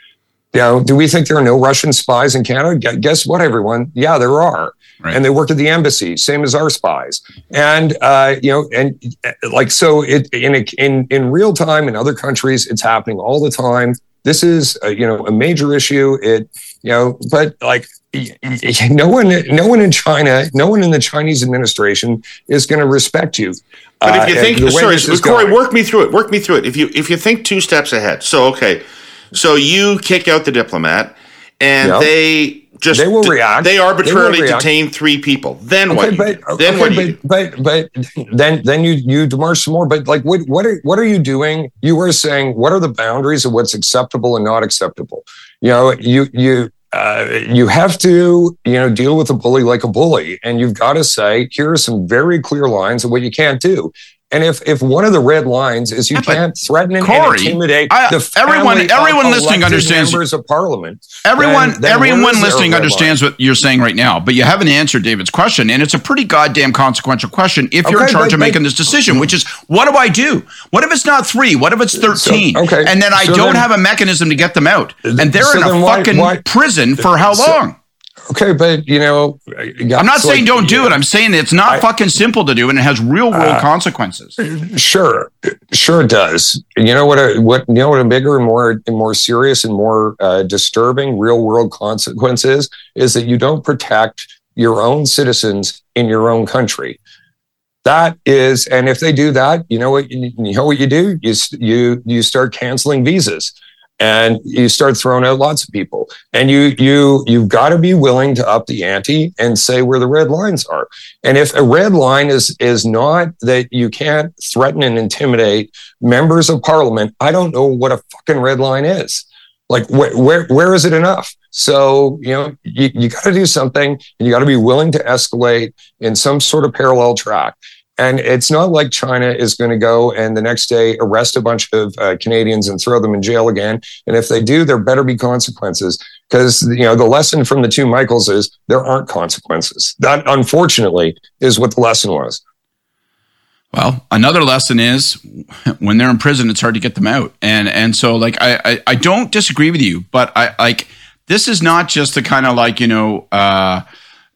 Now, do we think there are no Russian spies in Canada? Guess what, everyone? Yeah, there are.
Right.
And they work at the embassy, same as our spies. And uh, you know, and uh, like so, it in a, in in real time in other countries, it's happening all the time. This is uh, you know a major issue. It you know, but like no one, no one in China, no one in the Chinese administration is going to respect you.
But if you uh, think, sorry, Kory, going. work me through it. Work me through it. If you if you think two steps ahead, so okay, so you kick out the diplomat, and yep. they just
they will react.
They arbitrarily they detain three people. Then okay, what? But, then
okay, what? But, but but then then you you demolish some more. But like what what are what are you doing? You were saying what are the boundaries of what's acceptable and not acceptable? You know, you you uh, you have to, you know, deal with a bully like a bully, and you've got to say, here are some very clear lines of what you can't do. And if if one of the red lines is you yeah, can't threaten and, Kory, and intimidate I, the
everyone everyone listening understands
members of parliament.
Everyone then, then everyone listening understands line? what you're saying right now, but you haven't answered David's question, and it's a pretty goddamn consequential question. If okay, you're in charge but, of making this decision, which is what do I do? What if it's not three? What if it's thirteen? So, okay, and then I so don't then, have a mechanism to get them out, and they're so in a fucking why, why, prison for how long?
Okay, but you know,
I'm not saying like, don't do it. I'm saying it's not I, fucking simple to do, and it has real world uh, consequences.
Sure, sure it does. You know what? A, what you know what a bigger and more and more serious and more uh, disturbing real world consequence is is that you don't protect your own citizens in your own country. That is, and if they do that, you know what? You, you know what you do? You you you start canceling visas and you start throwing out lots of people. And you you you've got to be willing to up the ante and say where the red lines are. And if a red line is is not that you can't threaten and intimidate members of parliament i don't know what a fucking red line is. Like wh- where where is it enough? So you know you, you got to do something and you got to be willing to escalate in some sort of parallel track and it's not like China is going to go and the next day arrest a bunch of uh, Canadians and throw them in jail again. And if they do, there better be consequences because you know the lesson from the two Michaels is there aren't consequences. That unfortunately is what the lesson was.
Well, another lesson is when they're in prison, it's hard to get them out. And and so like I I, I don't disagree with you, but I like this is not just the kind of like you know. uh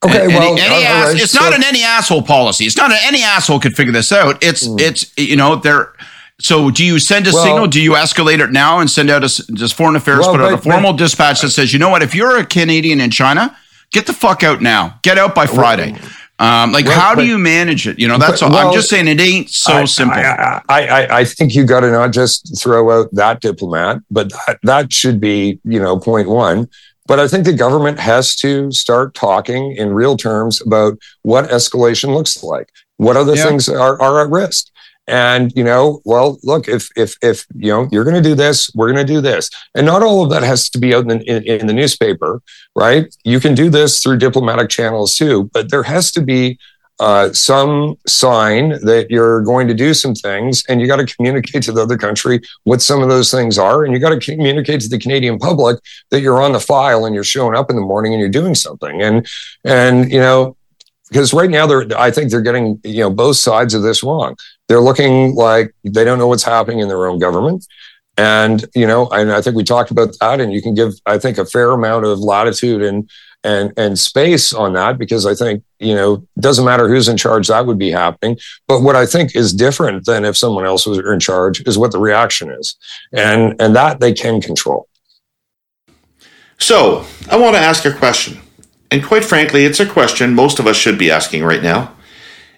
Okay, well, any, any ass, right, it's so, not an any asshole policy. It's not an any asshole could figure this out. It's mm. it's you know there. So do you send a well, signal? Do you escalate it now and send out a does Foreign Affairs well, put out a formal but, dispatch that says you know what if you're a Canadian in China, get the fuck out now, get out by Friday. Well, um, like, right, how do you manage it? You know, that's but, all. I'm just saying it ain't so I, simple.
I, I, I, think you got to not just throw out that diplomat, but that, that should be, you know, point one. But I think the government has to start talking in real terms about what escalation looks like. What other yeah. things are, are at risk? And you know, well, look, if if if you know you're going to do this, we're going to do this, and not all of that has to be out in in, in the newspaper, right? You can do this through diplomatic channels too, but there has to be uh, some sign that you're going to do some things and you got to communicate to the other country what some of those things are and you got to communicate to the canadian public that you're on the file and you're showing up in the morning and you're doing something. And and you know because right now they're i think they're getting you know both sides of this wrong. They're looking like they don't know what's happening in their own government. And you know and i think we talked about that and you can give i think a fair amount of latitude and and and space on that because I think you know doesn't matter who's in charge that would be happening. But what I think is different than if someone else was in charge is what the reaction is, and and that they can control.
So I want to ask a question, and quite frankly, it's a question most of us should be asking right now.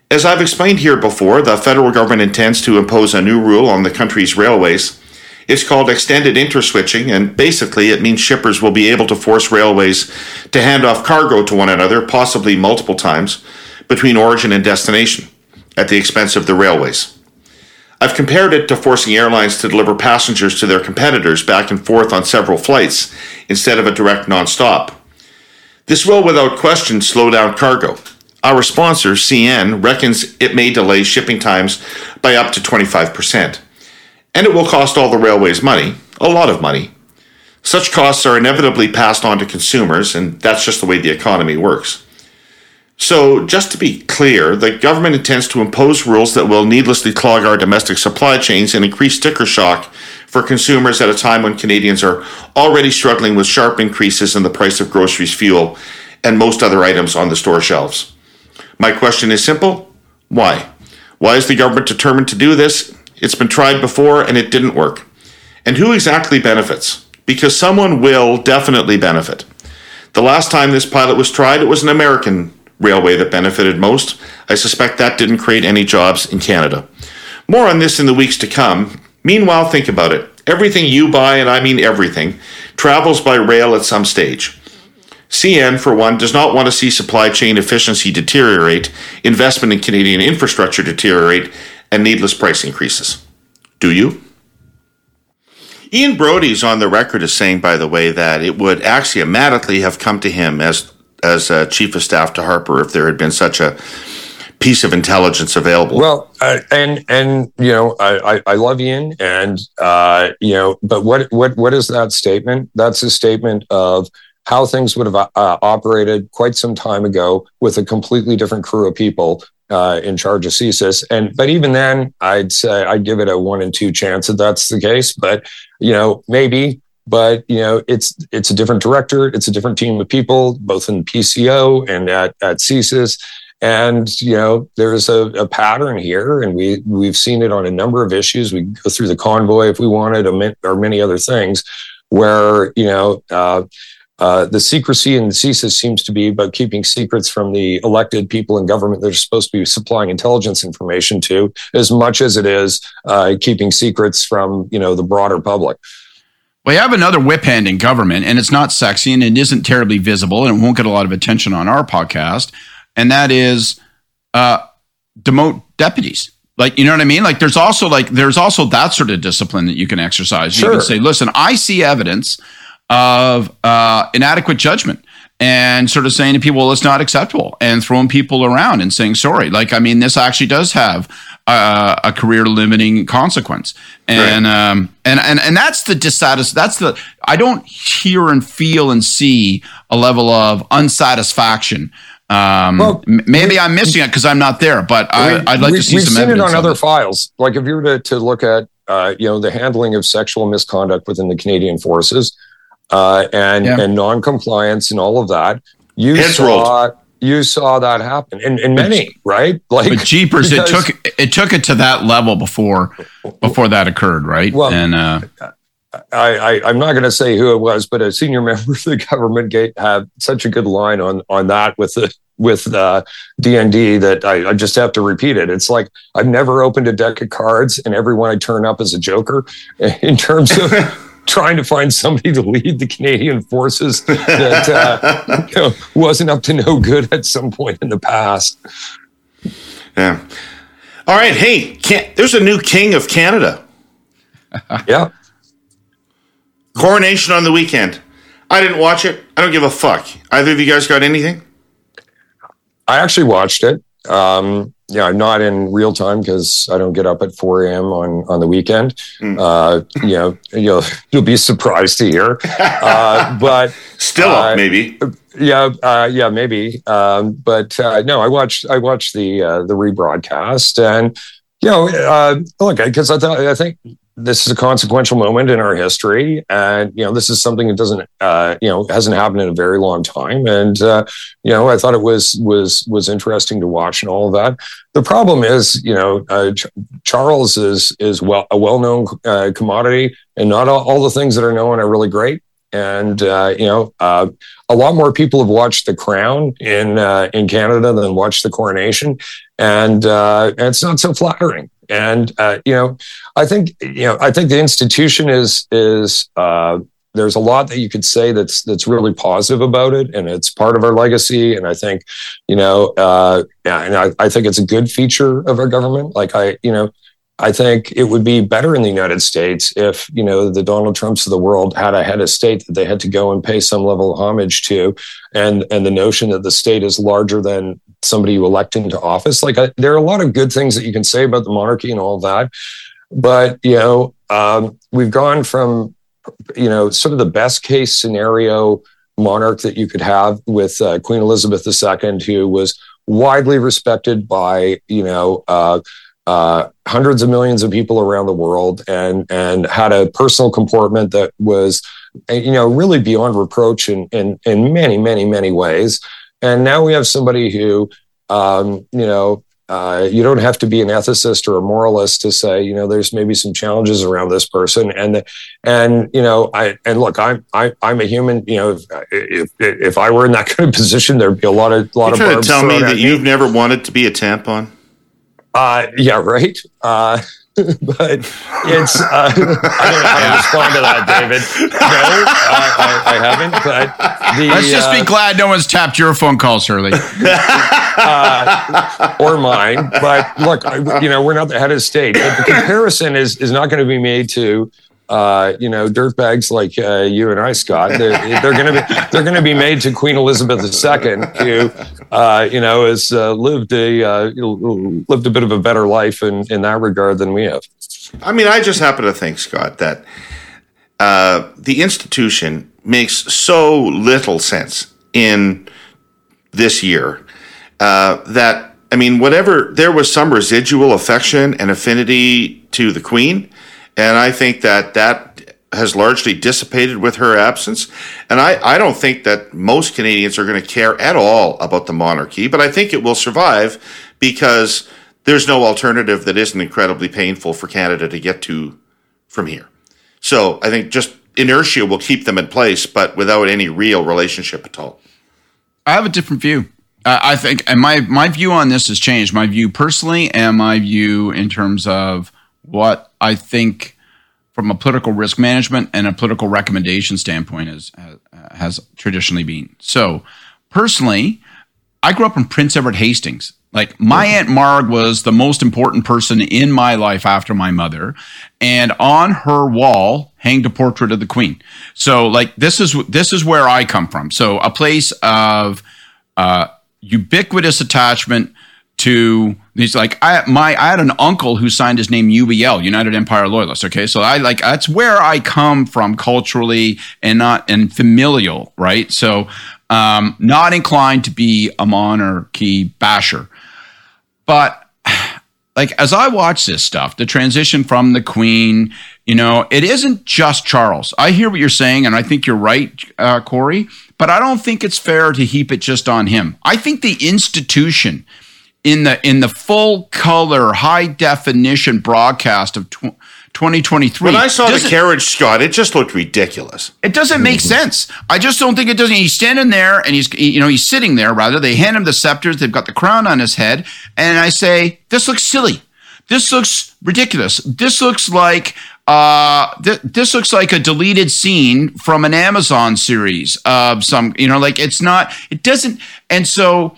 As I've explained here before, the federal government intends to impose a new rule on the country's railways it's called extended interswitching, and basically it means shippers will be able to force railways to hand off cargo to one another, possibly multiple times, between origin and destination, at the expense of the railways. I've compared it to forcing airlines to deliver passengers to their competitors back and forth on several flights instead of a direct nonstop. This will, without question, slow down cargo. Our sponsor, CN, reckons it may delay shipping times by up to 25% and it will cost all the railways money, a lot of money. Such costs are inevitably passed on to consumers, and that's just the way the economy works. So, just to be clear, the government intends to impose rules that will needlessly clog our domestic supply chains and increase sticker shock for consumers at a time when Canadians are already struggling with sharp increases in the price of groceries, fuel, and most other items on the store shelves. My question is simple why? Why is the government determined to do this? It's been tried before and it didn't work. And who exactly benefits? Because someone will definitely benefit. The last time this pilot was tried, it was an American railway that benefited most. I suspect that didn't create any jobs in Canada. More on this in the weeks to come. Meanwhile, think about it. Everything you buy, and I mean everything, travels by rail at some stage. CN, for one, does not want to see supply chain efficiency deteriorate, investment in Canadian infrastructure deteriorate, and needless price increases. Do you? Ian Brodie's on the record as saying, by the way, that it would axiomatically have come to him as as uh, chief of staff to Harper if there had been such a piece of intelligence available.
Well, uh, and and you know, I, I, I love Ian, and uh, you know, but what what what is that statement? That's a statement of how things would have uh, operated quite some time ago with a completely different crew of people uh, in charge of CSIS. And but even then, I'd say I'd give it a one and two chance that that's the case. But you know, maybe. But you know, it's it's a different director, it's a different team of people, both in PCO and at at CSIS. And you know, there's a, a pattern here, and we we've seen it on a number of issues. We go through the convoy if we wanted, or many other things, where you know. Uh, uh, the secrecy in the CSIS seems to be about keeping secrets from the elected people in government that are supposed to be supplying intelligence information to, as much as it is uh, keeping secrets from you know the broader public.
We have another whip hand in government, and it's not sexy and it isn't terribly visible, and it won't get a lot of attention on our podcast. And that is uh, demote deputies. Like, you know what I mean? Like, there's also like there's also that sort of discipline that you can exercise. Sure. You can say, listen, I see evidence of uh, inadequate judgment and sort of saying to people, well, it's not acceptable and throwing people around and saying, sorry. Like, I mean, this actually does have uh, a career limiting consequence. And, right. um, and, and, and that's the dissatis, that's the, I don't hear and feel and see a level of unsatisfaction. Um, well, maybe we, I'm missing it because I'm not there, but I, would like we, to see
we've
some
seen it on other it. files. Like if you were to, to look at, uh, you know, the handling of sexual misconduct within the Canadian forces, uh, and yeah. and non-compliance and all of that. You Heads saw rolled. you saw that happen, and, and many right.
Like, but jeepers, because, it took it took it to that level before before that occurred, right?
Well, and uh, I, I am not going to say who it was, but a senior <laughs> member of the government gate had such a good line on on that with the with uh, DND that I, I, just have to repeat it. It's like I've never opened a deck of cards, and everyone I turn up is a joker <laughs> in terms of <laughs> trying to find somebody to lead the Canadian forces that uh, <laughs> you know, wasn't up to no good at some point in the past.
Yeah. All right. Hey, there's a new king of Canada. <laughs>
yeah.
Coronation on the weekend. I didn't watch it. I don't give a fuck. Either of you guys got anything?
I actually watched it. Um, yeah, I'm not in real time because I don't get up at 4 a.m. on on the weekend. Mm. Uh, you know, you'll you'll be surprised to hear, uh, <laughs> but
still uh, maybe.
Yeah, uh, yeah, maybe. Um, but uh, no, I watched I watched the uh, the rebroadcast, and you know, look, because I thought I think this is a consequential moment in our history. And you know this is something that doesn't uh, you know hasn't happened in a very long time. And uh, you know i thought it was was was interesting to watch and all of that. The problem is you know uh, Ch- charles is is well a well-known uh, commodity and not all, all, the things that are known are really great. And uh, you know uh, a lot more people have watched the crown in in canada than watched the coronation. And, and it's not so flattering and uh, you know, I think you know, I think the institution is is uh, there's a lot that you could say that's that's really positive about it, and it's part of our legacy. And I think, you know, uh, yeah, and I, I think it's a good feature of our government. Like I, you know, I think it would be better in the United States if, you know, the Donald Trumps of the world had a head of state that they had to go and pay some level of homage to. And, and the notion that the state is larger than somebody you elect into office. Like I, there are a lot of good things that you can say about the monarchy and all that. But, you know, um, we've gone from, you know, sort of the best case scenario monarch that you could have with uh, Queen Elizabeth II, who was widely respected by, you know, uh, uh, hundreds of millions of people around the world and and had a personal comportment that was you know really beyond reproach in in, in many many many ways and now we have somebody who um, you know uh, you don't have to be an ethicist or a moralist to say, you know, there's maybe some challenges around this person, and and you know, I and look, I'm I, I'm a human. You know, if, if, if I were in that <laughs> kind of position, there'd be a lot of lot
You're
of.
trying to tell me that you've never wanted to be a tampon.
Uh, yeah, right. Uh, <laughs> but it's uh, <laughs> I don't know how to respond to that, David. No, I, I, I haven't. But the,
Let's just be
uh,
glad no one's tapped your phone call, Shirley. <laughs>
uh, or mine. But look, I- you know, we're not the head of state. But the comparison is is not going to be made to. Uh, you know, dirtbags like uh, you and I, Scott. They're, they're going to be they're going to be made to Queen Elizabeth II, who, uh, you know, has uh, lived a uh, lived a bit of a better life in in that regard than we have.
I mean, I just happen to think, Scott, that uh, the institution makes so little sense in this year that, I mean, whatever, there was some residual affection and affinity to the Queen. And I think that that has largely dissipated with her absence. And I, I don't think that most Canadians are going to care at all about the monarchy, but I think it will survive because there's no alternative that isn't incredibly painful for Canada to get to from here. So I think just inertia will keep them in place, but without any real relationship at all.
I have a different view. I think, and my my view on this has changed. My view personally, and my view in terms of what I think from a political risk management and a political recommendation standpoint is has, traditionally been. So, personally, I grew up in Prince Edward Hastings. Like my aunt Marg was the most important person in my life after my mother, and on her wall hanged a portrait of the Queen. So, like this is this is where I come from. So, a place of uh, ubiquitous attachment to these like I my I had an uncle who signed his name UEL, United Empire Loyalist okay so I like that's where I come from culturally and not and familial right so um not inclined to be a monarchy basher but like as I watch this stuff, the transition from the Queen, you know, it isn't just Charles. I hear what you're saying, and I think you're right, uh, Kory. But I don't think it's fair to heap it just on him. I think the institution, in the in the full color, high definition broadcast of tw- 2023,
When I saw the carriage, Scott, it just looked ridiculous.
it doesn't make sense. I just don't think it doesn't. He's standing there and he's, you know, he's sitting there rather. They hand him the scepters. They've got the crown on his head. And I say, this looks silly. This looks ridiculous. This looks like, uh, th- this looks like a deleted scene from an Amazon series of some, you know, like it's not, it doesn't. And so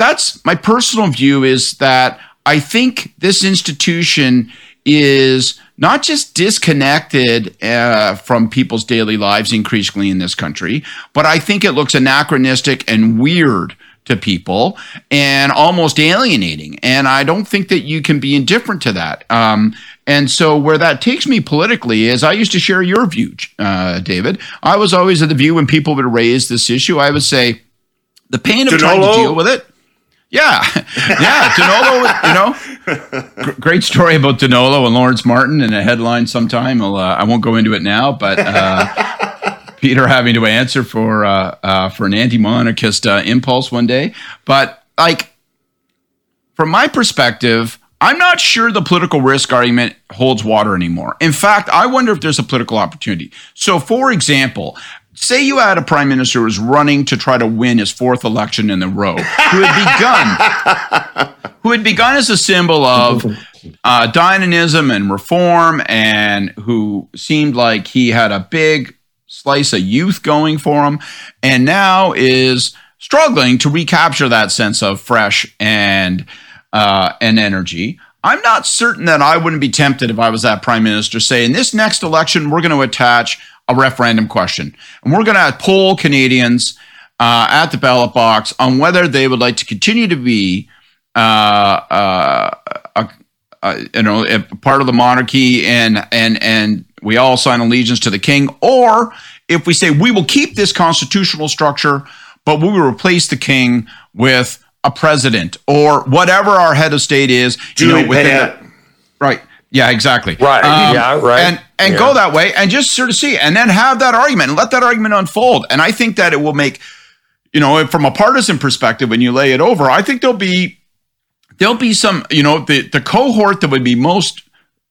that's my personal view is that I think this institution is not just disconnected uh, from people's daily lives increasingly in this country, but I think it looks anachronistic and weird to people and almost alienating. And I don't think that you can be indifferent to that. Um, and so, where that takes me politically is I used to share your view, uh, David. I was always of the view when people would raise this issue, I would say, the pain of trying to deal with it. Yeah, <laughs> yeah, Donolo. You know, Gr- great story about Donolo and Lawrence Martin in a headline sometime. I'll, uh, I won't go into it now, but uh, <laughs> Peter having to answer for uh, uh, for an anti-monarchist uh, impulse one day. But like, from my perspective, I'm not sure the political risk argument holds water anymore. In fact, I wonder if there's a political opportunity. So, for example, say you had a prime minister who was running to try to win his fourth election in a row, who had begun, who had begun as a symbol of uh, dynamism and reform, and who seemed like he had a big slice of youth going for him, and now is struggling to recapture that sense of fresh and uh, and energy. I'm not certain that I wouldn't be tempted if I was that prime minister. Say in this next election, we're going to attach a referendum question, and we're going to poll Canadians uh, at the ballot box on whether they would like to continue to be uh, uh, a, uh, you know, a part of the monarchy, and and and we all sign allegiance to the king, or if we say we will keep this constitutional structure, but we will replace the king with a president or whatever our head of state is, Do you know,
Julie
within the- right. Yeah, exactly.
Right. Um, yeah, right.
And and
Yeah.
go that way and just sort of see and then have that argument and let that argument unfold. And I think that it will make, you know, from a partisan perspective, when you lay it over, I think there'll be there'll be some, you know, the, the cohort that would be most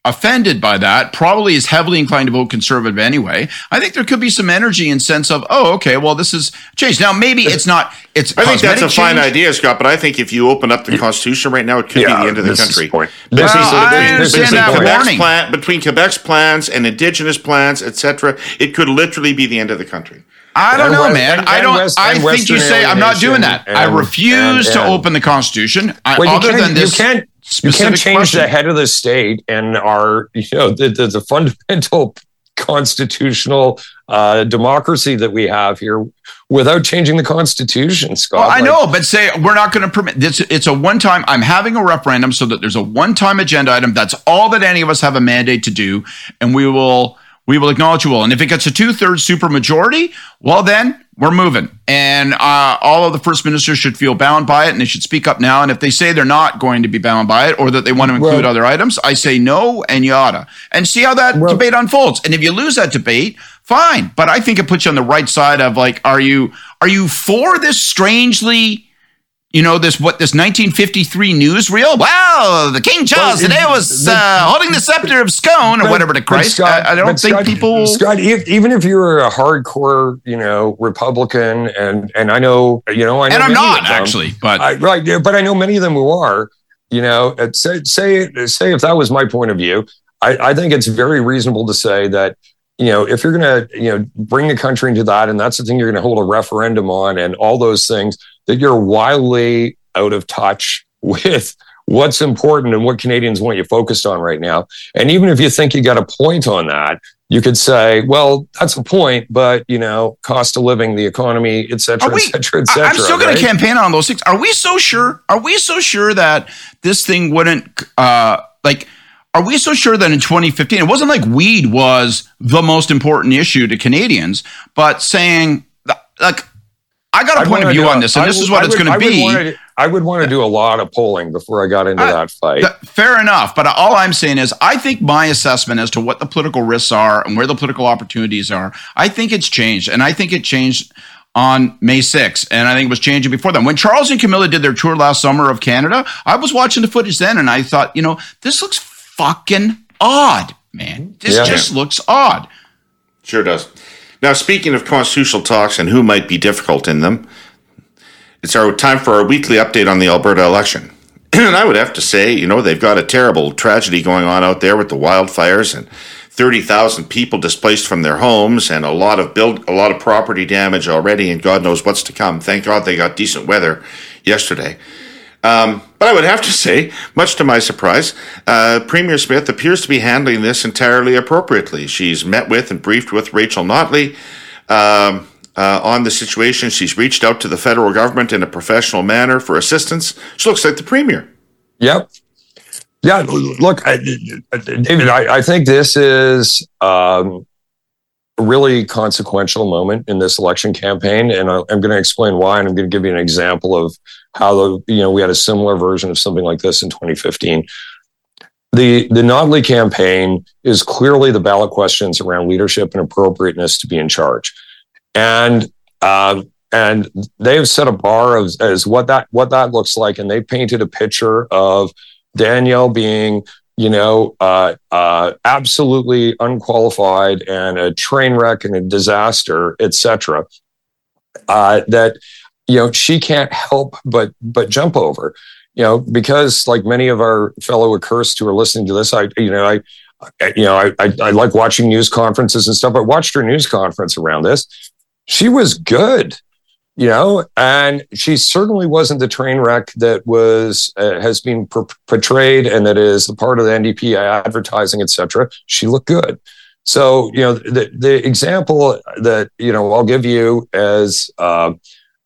offended by that probably is heavily inclined to vote conservative anyway. I think there could be some energy and sense of, oh, okay, well, this is changed. Now, maybe it's not. It's.
I think that's a
cosmetic
fine idea, Scott. But I think if you open up the Constitution right now, it could be the end of the country.
the point.
Between-
This is
I
this- this
understand that
Quebec's plan, between Quebec's plans and Indigenous plans, etc., it could literally be the end of the country.
I don't
And
know,
West-
man.
and-
I don't.
West-
I
and
think you say I'm not doing that.
alienation
I refuse
and-
to open the Constitution. I,
Well,
other than this,
you can't, you can't change
question.
the head of the state and our, you know, the, the, the fundamental <laughs> constitutional uh, democracy that we have here without changing the Constitution, Scott.
Well, I
Like,
know, but say we're not going to permit this. It's a one time. I'm having a referendum so that there's a one time agenda item. That's all that any of us have a mandate to do, and we will we will acknowledge you all. And if it gets a two thirds supermajority, well then we're moving. And uh, all of the first ministers should feel bound by it, and they should speak up now. And if they say they're not going to be bound by it, or that they want to include other items, I say no, and you oughta. And see how that debate unfolds. And if you lose that debate, fine. But I think it puts you on the right side of like, are you are you for this strangely? You know this what this 1953 newsreel? Well, the King Charles
Well, it-
today was
the-
uh, holding the scepter of scone or
But-
whatever to Christ.
Scott-
I, I don't think
Scott-
people.
Scott, if, even if you're a hardcore, you know, Republican, and and I know, you know, I know
and I'm not actually, but
I, right, but I know many of them who are. You know, say say say if that was my point of view, I, I think it's very reasonable to say that you know if you're going to you know bring the country into that, and that's the thing you're going to hold a referendum on, and all those things that you're wildly out of touch <laughs> with what's important and what Canadians want you focused on right now. And even if you think you got a point on that, you could say, well, that's a point, but you know, cost of living, the economy, et cetera,
we-
et cetera, et cetera.
I'm still going to campaign on those things. Are we so sure? Are we so sure that this thing wouldn't uh like? Are we so sure that in 2015 it wasn't like weed was the most important issue to Canadians, but saying like I got a
I'd
point of view on
a-
this, and
I
this is what
I
it's going to be.
wanna- I would want to do a lot of polling before I got into
I-
that fight.
Th- fair enough, but all I'm saying is, I think my assessment as to what the political risks are and where the political opportunities are, I think it's changed, and I think it changed on May 6th, and I think it was changing before then. When Charles and Camilla did their tour last summer of Canada, I was watching the footage then, and I thought, you know, this looks fucking odd, man. This
Yeah.
just looks odd.
Sure does. Now, speaking of constitutional talks and who might be difficult in them, it's our time for our weekly update on the Alberta election. <clears throat> and I would have to say, you know, they've got a terrible tragedy going on out there with the wildfires and 30,000 people displaced from their homes and a lot of build a lot of property damage already and God knows what's to come. Thank God they got decent weather yesterday. Um, but I would have to say, much to my surprise, uh, Premier Smith appears to be handling this entirely appropriately. She's met with and briefed with Rachel Notley um, uh, on the situation. She's reached out to the federal government in a professional manner for assistance. She looks like the Premier.
Yep. Yeah. Look, I, David, I, I think this is um, really consequential moment in this election campaign, and I, I'm going to explain why, and I'm going to give you an example of how the you know we had a similar version of something like this in 2015. The the Notley campaign is clearly the ballot questions around leadership and appropriateness to be in charge, and um, and they have set a bar of as what that what that looks like, and they painted a picture of Danielle being, you know, uh, uh, absolutely unqualified and a train wreck and a disaster, etc. Uh, that you know she can't help but but jump over, you know, because like many of our fellow accursed who are listening to this, I you know I. You know, I, I I like watching news conferences and stuff. I watched her news conference around this. She was good you know and she certainly wasn't the train wreck that was uh, has been per- portrayed and that is the part of the ndp advertising etc she looked good so you know the, the example that you know i'll give you as uh,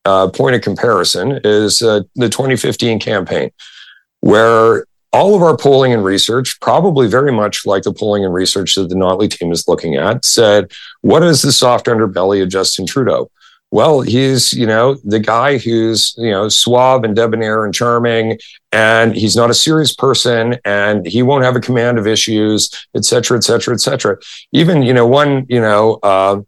a point of comparison is uh, the 2015 campaign where all of our polling and research, probably very much like the polling and research that the Notley team is looking at, said, what is the soft underbelly of Justin Trudeau? Well, he's, you know, the guy who's, you know, suave and debonair and charming, and he's not a serious person, and he won't have a command of issues, et cetera, et cetera, et cetera. Even, you know, one, you know, uh,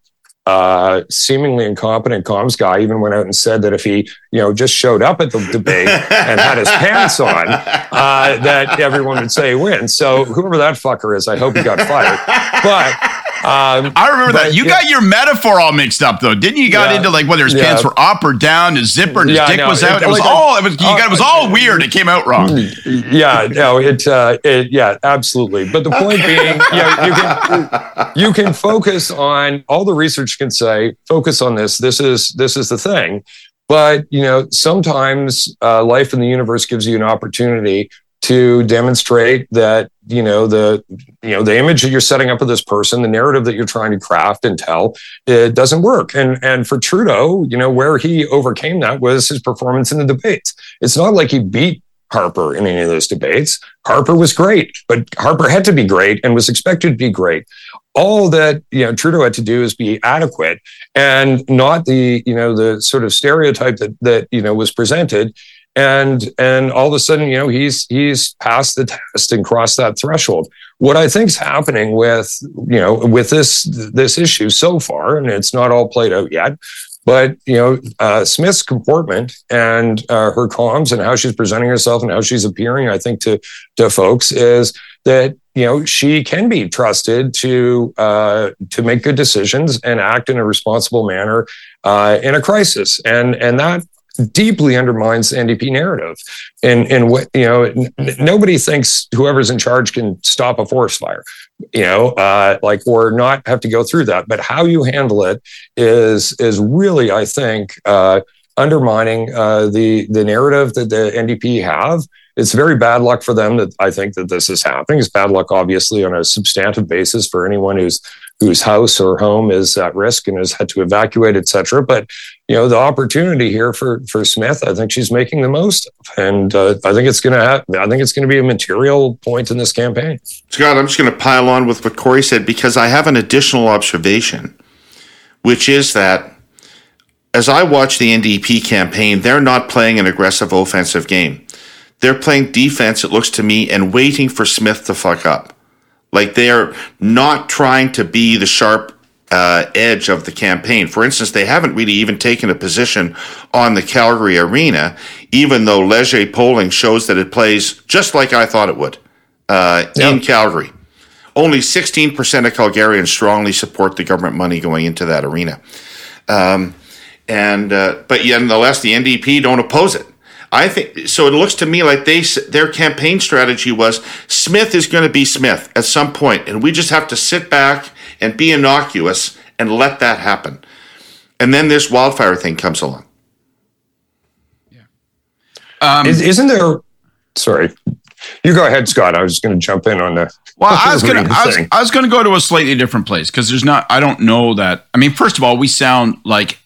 uh, seemingly incompetent comms guy even went out and said that if he, you know, just showed up at the debate and had his pants on, uh, that everyone would say he wins. So whoever that fucker is, I hope he got fired. But um,
I remember but, that. You yeah. got your metaphor all mixed up though, didn't you? You got yeah. into like whether his yeah. pants were up or down, his zipper, his dick was out. It, it was like all. It was. You got. It was all weird. It came out wrong.
Yeah. No. It. Uh, it. Yeah. Absolutely. But the point being, yeah, you can <laughs> you can focus on all the research can say. Focus on this. This is this is the thing. But you know, sometimes uh, life in the universe gives you an opportunity to demonstrate that you know the you know the image that you're setting up of this person the narrative that you're trying to craft and tell it doesn't work. And and for trudeau you know where he overcame that was his performance in the debates. It's not like he beat harper in any of those debates. Harper was great but harper had to be great and was expected to be great. All that you know trudeau had to do is be adequate and not the you know the sort of stereotype that that you know was presented and and all of a sudden you know he's he's passed the test and crossed that threshold. What i think's happening with you know with this this issue so far and it's not all played out yet but you know uh, smith's comportment and uh, her comms and how she's presenting herself and how she's appearing i think to to folks is that you know she can be trusted to uh, to make good decisions and act in a responsible manner uh, in a crisis. And and that deeply undermines the NDP narrative. And and what you know, n- nobody thinks whoever's in charge can stop a forest fire, you know, uh, like or not have to go through that. But how you handle it is is really, I think, uh, undermining uh, the the narrative that the NDP have. It's very bad luck for them that I think that this is happening. It's bad luck, obviously, on a substantive basis for anyone who's whose house or home is at risk and has had to evacuate, et cetera. But you know, the opportunity here for for Smith, I think she's making the most, of. and uh, I think it's going to have. I think it's to be a material point in this campaign.
Scott, I'm just going to pile on with what Kory said because I have an additional observation, which is that as I watch the NDP campaign, they're not playing an aggressive offensive game. They're playing defense, it looks to me, and waiting for Smith to fuck up. Like they're not trying to be the sharp uh, edge of the campaign. For instance, they haven't really even taken a position on the Calgary arena, even though Leger polling shows that it plays just like I thought it would uh, in Calgary. Only 16% of Calgarians strongly support the government money going into that arena. Um, and uh, but yet, nonetheless, the NDP don't oppose it. I think so. It looks to me like they their campaign strategy was Smith is going to be Smith at some point, and we just have to sit back and be innocuous and let that happen. And then this wildfire thing comes along.
Yeah. Um, Is, not there? Sorry, you go ahead, Scott. I was just going to jump in on the.
Well, I was <laughs> going to. I was, I was going to go to a slightly different place because there's not. I don't know that. I mean, first of all, we sound like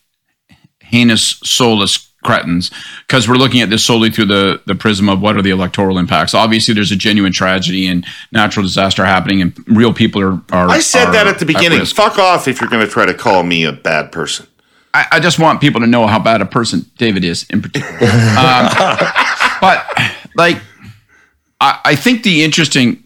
heinous, soulless cretins because we're looking at this solely through the the prism of what are the electoral impacts. Obviously, there's a genuine tragedy and natural disaster happening, and real people are. are
I said
are
that at the beginning. At Fuck off if you're going to try to call me a bad person.
I, I, just want people to know how bad a person David is in particular. <laughs> um, but like, I, I think the interesting,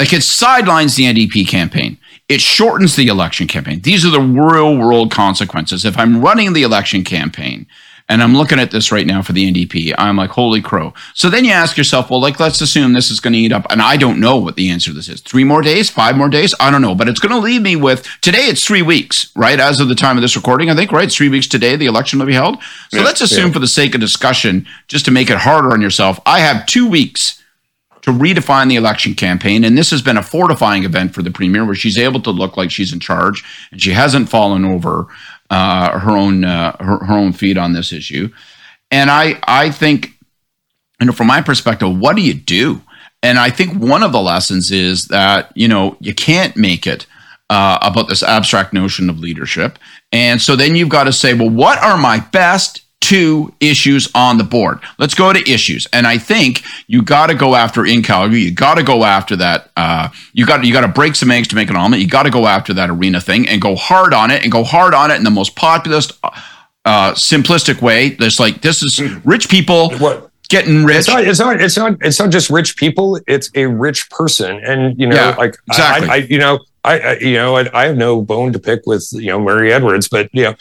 like, it sidelines the NDP campaign it shortens the election campaign. These are the real world consequences. If I'm running the election campaign and I'm looking at this right now for the NDP. I'm like, holy crow. So then you ask yourself, well, like, let's assume this is going to eat up. And I don't know what the answer to this is. Three more days, five more days? I don't know. But it's going to leave me with today, it's three weeks, right? As of the time of this recording, I think, right? It's three weeks today, the election will be held. So yeah, let's assume, yeah. for the sake of discussion, just to make it harder on yourself, I have two weeks to redefine the election campaign. And this has been a fortifying event for the premier where she's able to look like she's in charge and she hasn't fallen over uh, her own uh, her, her own feet on this issue. And I I think, you know, from my perspective, what do you do? And I think one of the lessons is that you know you can't make it uh, about this abstract notion of leadership. And so then you've got to say, well, what are my best two issues on the board. Let's go to issues, and I think you got to go after in Calgary. You got to go after that. Uh, you got you got to break some eggs to make an omelet. You got to go after that arena thing and go hard on it, and go hard on it in the most populist, uh, simplistic way. There's like this is rich people. What? Getting rich.
It's not, it's not. It's not. It's not just rich people. It's a rich person, and you know, yeah, like
exactly.
I, I, you know, I, I you know I, I have no bone to pick with you know Murray Edwards, but you know.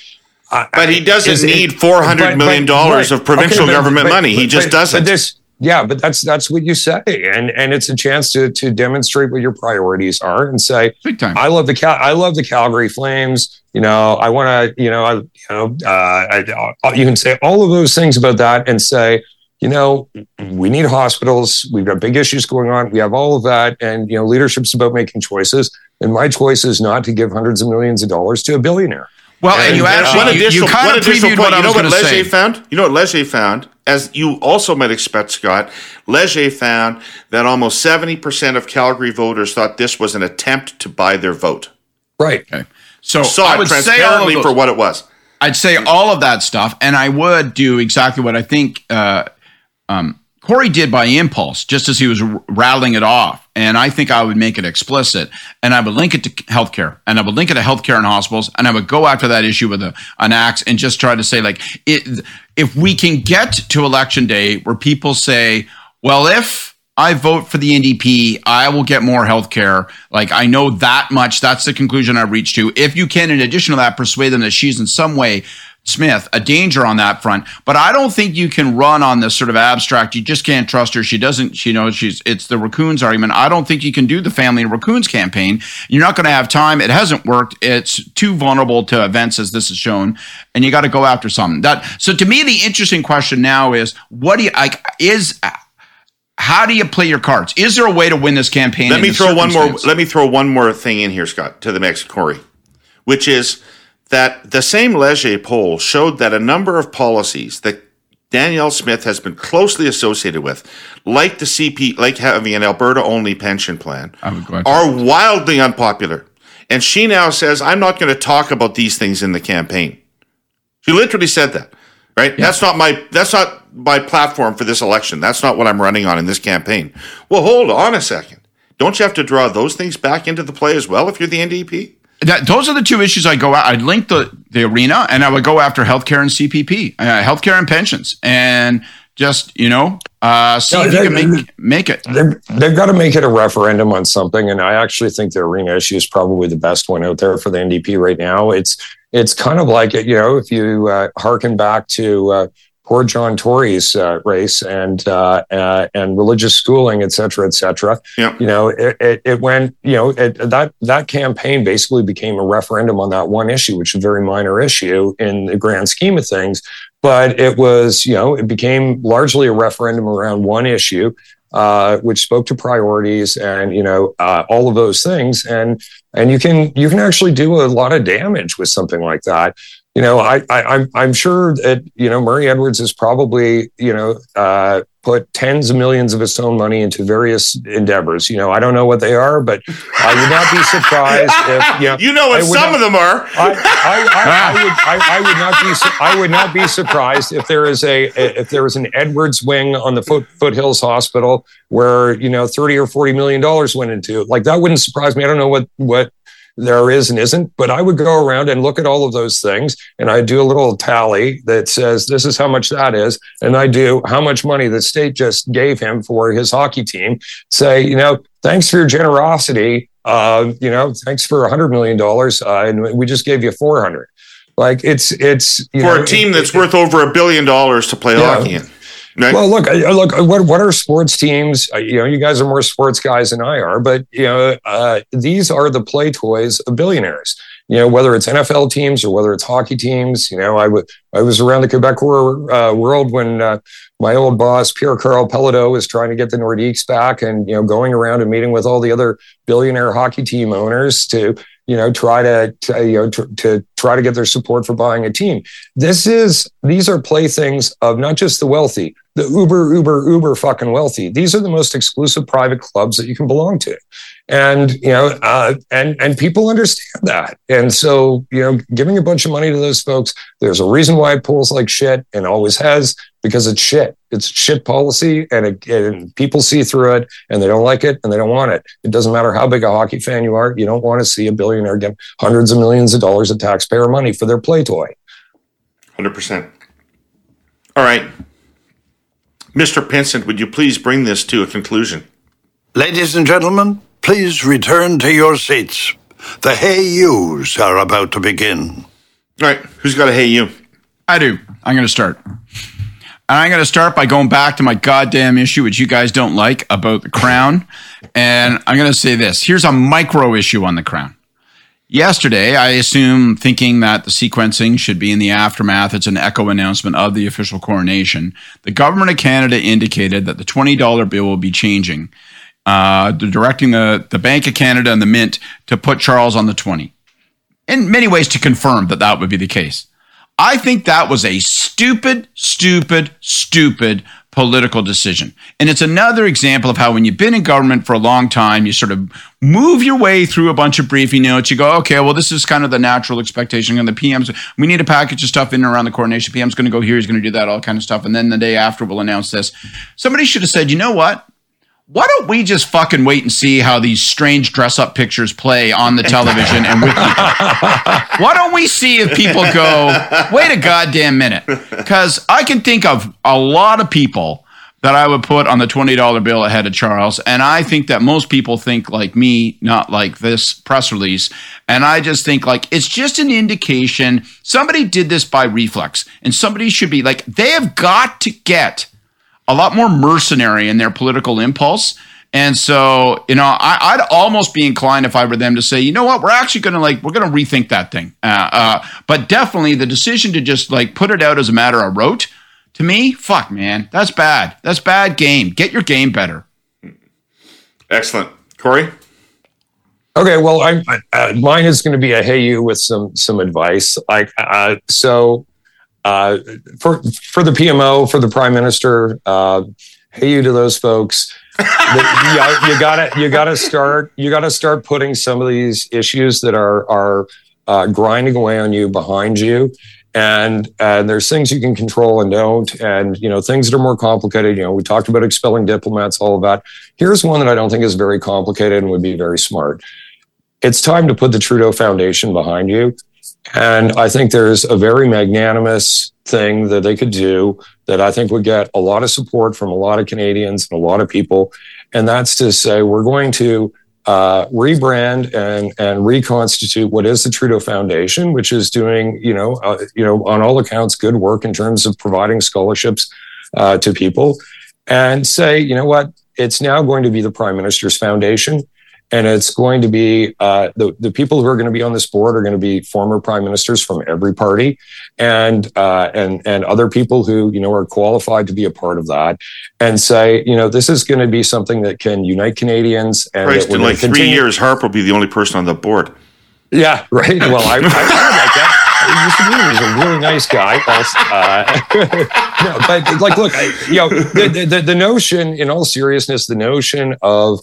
I,
But he doesn't
is
need four hundred
but-
million
but-
dollars
right.
of provincial
Okay, but-
government
but-
money. He just
but-
doesn't.
But this, yeah, but that's that's what you say, and and it's a chance to to demonstrate what your priorities are and say,
Big time.
I love the Cal- I love the Calgary Flames. You know, I want to. You know, I you know, uh, I, I, you can say all of those things about that and say, you know, we need hospitals. We've got big issues going on. We have all of that, and you know, leadership's about making choices. And my choice is not to give hundreds of millions of dollars to a billionaire.
Well, and you
uh,
actually
one
you, you
additional,
kind
one
of
additional
previewed
point.
what I
You know
was
what
going
Leger
say.
found? You know what Leger found? As you also might expect, Scott, Leger found that almost seventy percent of Calgary voters thought this was an attempt to buy their vote.
Right.
Okay. So
Saw
I
it
would say all of
transparently
those-
for what it was.
I'd say all of that stuff, and I would do exactly what I think uh, um, Kory did by impulse, just as he was rattling it off. And I think I would make it explicit, and I would link it to healthcare, and I would link it to healthcare and hospitals, and I would go after that issue with a, an axe and just try to say, like, it, if we can get to election day where people say, well, if I vote for the NDP, I will get more healthcare. Like I know that much. That's the conclusion I've reached to. If you can, in addition to that, persuade them that she's in some way, Smith, a danger on that front. But I don't think you can run on this sort of abstract. You just can't trust her. She doesn't, she knows she's, it's the raccoons argument. I don't think you can do the family and raccoons campaign. You're not going to have time. It hasn't worked. It's too vulnerable to events as this is shown. And you got to go after something that, so to me, the interesting question now is what do you, like, is, how do you play your cards? Is there a way to win this campaign?
Let me throw one more. Let me throw one more thing in here, Scott, to the mix, Kory, which is that the same Leger poll showed that a number of policies that Danielle Smith has been closely associated with, like the CP, like having an Alberta-only pension plan,
I would go after
are wildly unpopular. And she now says, "I'm not going to talk about these things in the campaign." She literally said that, right? That's not my that's not my platform for this election. That's not what I'm running on in this campaign. Well, hold on a second. Don't you have to draw those things back into the play as well if you're the NDP?
That, those are the two issues I go. out. I'd link the the arena, and I would go after healthcare and CPP, uh, healthcare and pensions, and just you know, uh, see
No,
if you
they-
can make make it.
They've, got to make it a referendum on something, and I actually think the arena issue is probably the best one out there for the NDP right now. It's it's kind of like it, you know if you uh, harken back to uh, poor John Tory's uh, race and uh, uh, and religious schooling, et cetera, et cetera.
Yeah.
You know, it, it, it went. You know, it, that that campaign basically became a referendum on that one issue, which is a very minor issue in the grand scheme of things. But it was, you know, it became largely a referendum around one issue uh, which spoke to priorities and you know uh, all of those things and and you can you can actually do a lot of damage with something like that you know i, I i'm i'm sure that you know murray edwards has probably you know uh, put tens of millions of his own money into various endeavors you know i don't know what they are but i would not be surprised if <laughs> you know
You know what some
not-
of them are. <laughs>
I, I, I, I would would not be I would not be surprised if there is a if there is an Edwards wing on the Foot Foothills Hospital where you know thirty or forty million dollars went into. Like that wouldn't surprise me. I don't know what what there is and isn't, but I would go around and look at all of those things and I do a little tally that says this is how much that is, and I do how much money the state just gave him for his hockey team. Say you know thanks for your generosity. Uh, you know, thanks for a hundred million dollars, uh, and we just gave you four hundred. Like it's it's you
for
know,
a team that's
it-
worth over a billion dollars to play
Yeah.
hockey in.
Well, look, look. What what are sports teams? You know, you guys are more sports guys than I are, but you know, uh, these are the play toys of billionaires. You know, whether it's NFL teams or whether it's hockey teams. You know, I was I was around the Quebec wor- uh, world when uh, my old boss Pierre Karl Péladeau was trying to get the Nordiques back, and you know, going around and meeting with all the other billionaire hockey team owners to you know try to, to you know to, to try to get their support for buying a team. This is these are playthings of not just the wealthy, the uber uber uber fucking wealthy. These are the most exclusive private clubs that you can belong to, and you know, uh, and and people understand that. And so you know, giving a bunch of money to those folks, there's a reason why it pulls like shit and always has because it's shit. It's shit policy, and, it, and people see through it, and they don't like it, and they don't want it. It doesn't matter how big a hockey fan you are. You don't want to see a billionaire get hundreds of millions of dollars of taxpayer money for their play toy.
Hundred percent. All right, Mr. Pinsent, would you please bring this to a conclusion?
Ladies and gentlemen, please return to your seats. The Hey Yous are about to begin.
All right, who's got a hey you?
I do. I'm going to start. And I'm going to start by going back to my goddamn issue, which you guys don't like about the crown. And I'm going to say this here's a micro issue on the crown. Yesterday, I assume thinking that the sequencing should be in the aftermath, it's an echo announcement of the official coronation. The government of Canada indicated that the $20 bill will be changing. Uh, directing the, the Bank of Canada and the Mint to put Charles on the 20. In many ways, to confirm that that would be the case. I think that was a stupid, stupid, stupid political decision. And it's another example of how when you've been in government for a long time, you sort of move your way through a bunch of briefing notes. You go, okay, well, this is kind of the natural expectation. And the PM's, we need a package of stuff in and around the coronation. PM's going to go here, he's going to do that, all kind of stuff. And then the day after, we'll announce this. Somebody should have said, you know what? Why don't we just fucking wait and see how these strange dress up pictures play on the television and why don't we see if people go, wait a goddamn minute? Because I can think of a lot of people that I would put on the $20 bill ahead of Charles. And I think that most people think like me, not like this press release. And I just think like it's just an indication somebody did this by reflex and somebody should be like, they have got to get a lot more mercenary in their political impulse. And so, you know, I, would almost be inclined if I were them to say, you know what, we're actually going to like, we're going to rethink that thing. Uh, uh, but definitely the decision to just like put it out as a matter of rote, to me, fuck, man, that's bad. That's bad game. Get your game better.
Excellent. Kory?
Okay, well, I, uh, mine is going to be a hey you with some some advice. Like, uh, so uh, for for the PMO, for the Prime Minister, uh, hey you to those folks. you, you, gotta you gotta start you gotta start putting some of these issues that are are uh, grinding away on you behind you. And and there's things you can control and don't. And you know things that are more complicated you know we talked about expelling diplomats all of that. Here's one that i don't think is very complicated and would be very smart. It's time to put the trudeau foundation behind you and I think there's a very magnanimous thing that they could do that I think would get a lot of support from a lot of Canadians and a lot of people. And that's to say, we're going to uh, rebrand and and reconstitute what is the Trudeau Foundation, which is doing, you know, uh, you know, on all accounts, good work in terms of providing scholarships uh, to people, and say, you know what, it's now going to be the Prime Minister's Foundation and it's going to be uh, the the people who are going to be on this board are going to be former prime ministers from every party, and uh, and and other people who you know are qualified to be a part of that, and say you know this is going to be something that can unite Canadians. And
Christ, in like three years, Harp will be the only person on the board.
Yeah, right. Well, I, I, like that. He was a really nice guy. Uh, <laughs> no, but like, look, I, you know, the, the, the notion, in all seriousness, the notion of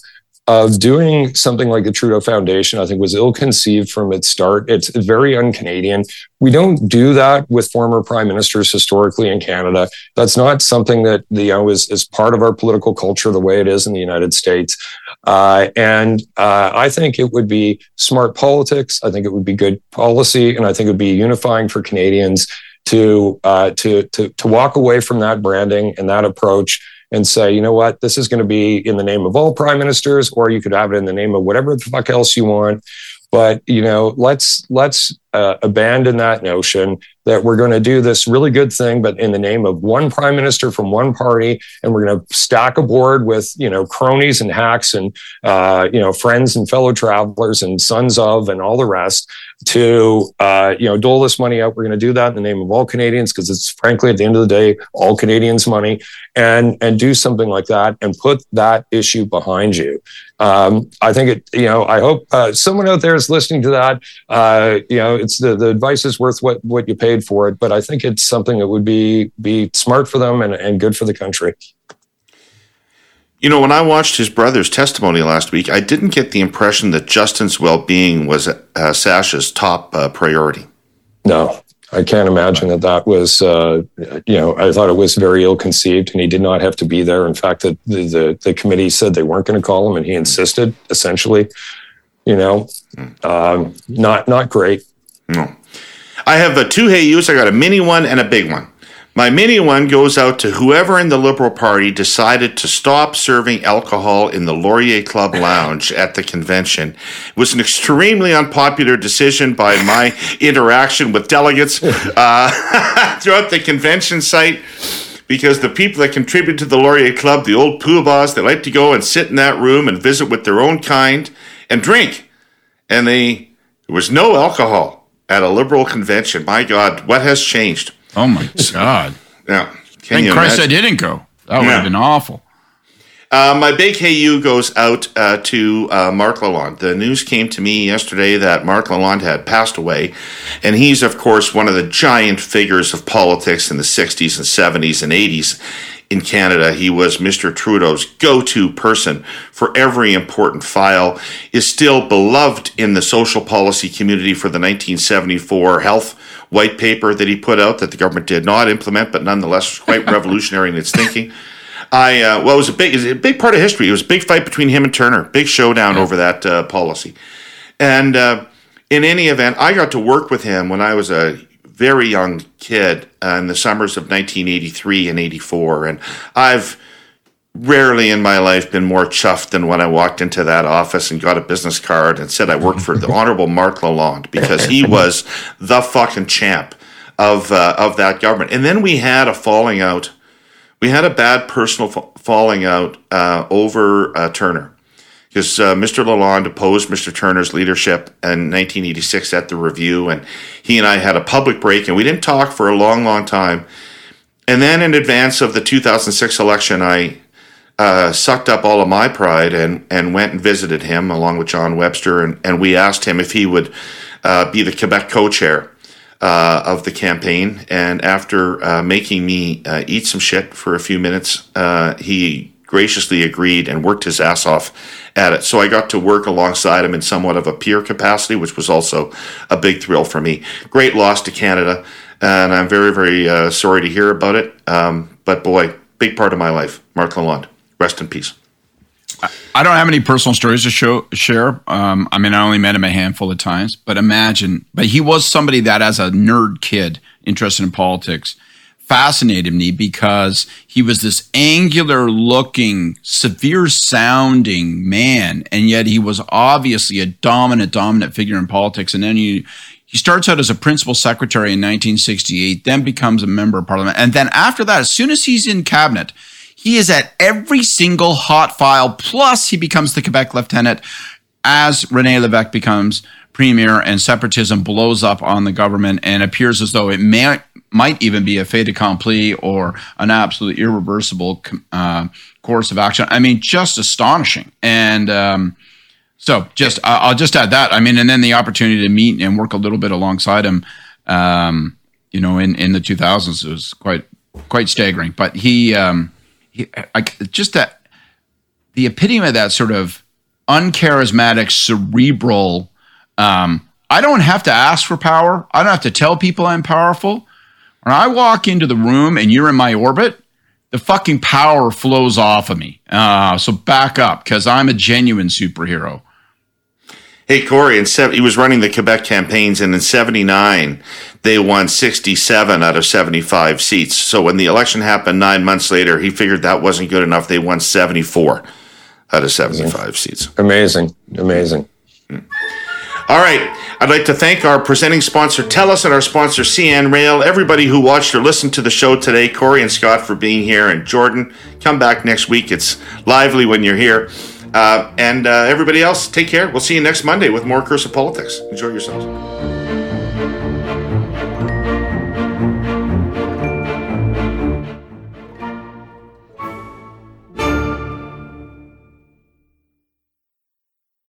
of doing something like the Trudeau Foundation, I think was ill conceived from its start. It's very un Canadian. We don't do that with former prime ministers historically in Canada. That's not something that you know is, is part of our political culture the way it is in the United States. Uh, and uh, I think it would be smart politics. I think it would be good policy, and I think it would be unifying for Canadians to uh, to to to walk away from that branding and that approach and say, you know what, this is going to be in the name of all prime ministers, or you could have it in the name of whatever the fuck else you want. But you know, let's let's uh, abandon that notion that we're going to do this really good thing, but in the name of one prime minister from one party, and we're going to stack a board with you know cronies and hacks and uh, you know friends and fellow travelers and sons of and all the rest to uh, you know dole this money out. We're going to do that in the name of all Canadians because it's frankly at the end of the day all Canadians' money, and and do something like that and put that issue behind you. Um, I think it. You know, I hope uh, someone out there is listening to that. Uh, you know, it's the the advice is worth what what you paid for it, but I think it's something that would be be smart for them and, and good for the country.
You know, when I watched his brother's testimony last week, I didn't get the impression that Justin's well being was uh, Sacha's top uh, priority.
No, I can't imagine that that was, uh, you know, I thought it was very ill conceived and he did not have to be there. In fact, the, the, the committee said they weren't going to call him and he insisted, essentially, you know, um, not, not great.
No. I have a two hey yous. I got a mini one and a big one. My mini one goes out to whoever in the Liberal Party decided to stop serving alcohol in the Laurier Club <laughs> lounge at the convention. It was an extremely unpopular decision by my interaction with delegates <laughs> uh, <laughs> throughout the convention site because the people that contribute to the Laurier Club, the old poobahs, they like to go and sit in that room and visit with their own kind and drink. And they, there was no alcohol at a Liberal convention. My God, what has changed?
Oh my God. <laughs>
yeah, can
Thank
you
Christ
imagine?
I didn't go. That would
Yeah.
have been awful.
Uh, my big you goes out uh, to uh, Marc Lalonde. The news came to me yesterday that Marc Lalonde had passed away, and he's of course one of the giant figures of politics in the '60s and '70s and '80s in Canada. He was Mr. Trudeau's go-to person for every important file. Is still beloved in the social policy community for the 1974 health white paper that he put out that the government did not implement, but nonetheless was quite <laughs> revolutionary in its thinking. I uh, well, it was a big, it was a big part of history. It was a big fight between him and Turner, big showdown over that uh, policy. And uh, in any event, I got to work with him when I was a very young kid uh, in the summers of 1983 and 84, and I've rarely in my life been more chuffed than when I walked into that office and got a business card and said I worked for the <laughs> Honorable Marc Lalonde because he <laughs> was the fucking champ of uh, of that government. And then we had a falling out we had a bad personal fa- falling out uh, over uh, Turner because uh, Mr. Lalonde opposed Mr. Turner's leadership in 1986 at the review, and he and I had a public break, and we didn't talk for a long, long time. And then, in advance of the 2006 election, I uh, sucked up all of my pride and and went and visited him along with John Webster, and, and we asked him if he would uh, be the Quebec co-chair uh, of the campaign. And after uh, making me uh, eat some shit for a few minutes, uh, he graciously agreed and worked his ass off at it. So I got to work alongside him in somewhat of a peer capacity, which was also a big thrill for me. Great loss to Canada, and I'm very, very uh, sorry to hear about it. Um, but boy, big part of my life. Marc Lalonde, rest in peace.
I don't have any personal stories to show, share. Um, I mean, I only met him a handful of times, but imagine, but he was somebody that, as a nerd kid interested in politics, fascinated me because he was this angular looking, severe sounding man. And yet he was obviously a dominant, dominant figure in politics. And then he, he starts out as a principal secretary in 1968, then becomes a member of parliament. And then after that, as soon as he's in cabinet, he is at every single hot file. Plus, he becomes the Quebec lieutenant as Rene Levesque becomes premier and separatism blows up on the government and appears as though it may, might even be a fait accompli or an absolute irreversible uh, course of action. I mean, just astonishing. And um, so, just I'll just add that. I mean, and then the opportunity to meet and work a little bit alongside him, um, you know, in in the 2000s was quite quite staggering. But he, um, he I, just that the epitome of that sort of uncharismatic, cerebral. Um, I don't have to ask for power. I don't have to tell people I'm powerful. When I walk into the room and you're in my orbit, the fucking power flows off of me. Uh, so back up because I'm a genuine superhero.
Hey Kory, in sev- he was running the Quebec campaigns, and in '79 they won 67 out of 75 seats. So when the election happened nine months later, he figured that wasn't good enough. They won 74 out of 75 seats.
Amazing, amazing.
All right. I'd like to thank our presenting sponsor, TELUS, and our sponsor, CN Rail. Everybody who watched or listened to the show today, Kory and Scott for being here, and Jordan, come back next week. It's lively when you're here. Uh, and uh, everybody else, take care. We'll see you next Monday with more Curse of Politics. Enjoy yourselves.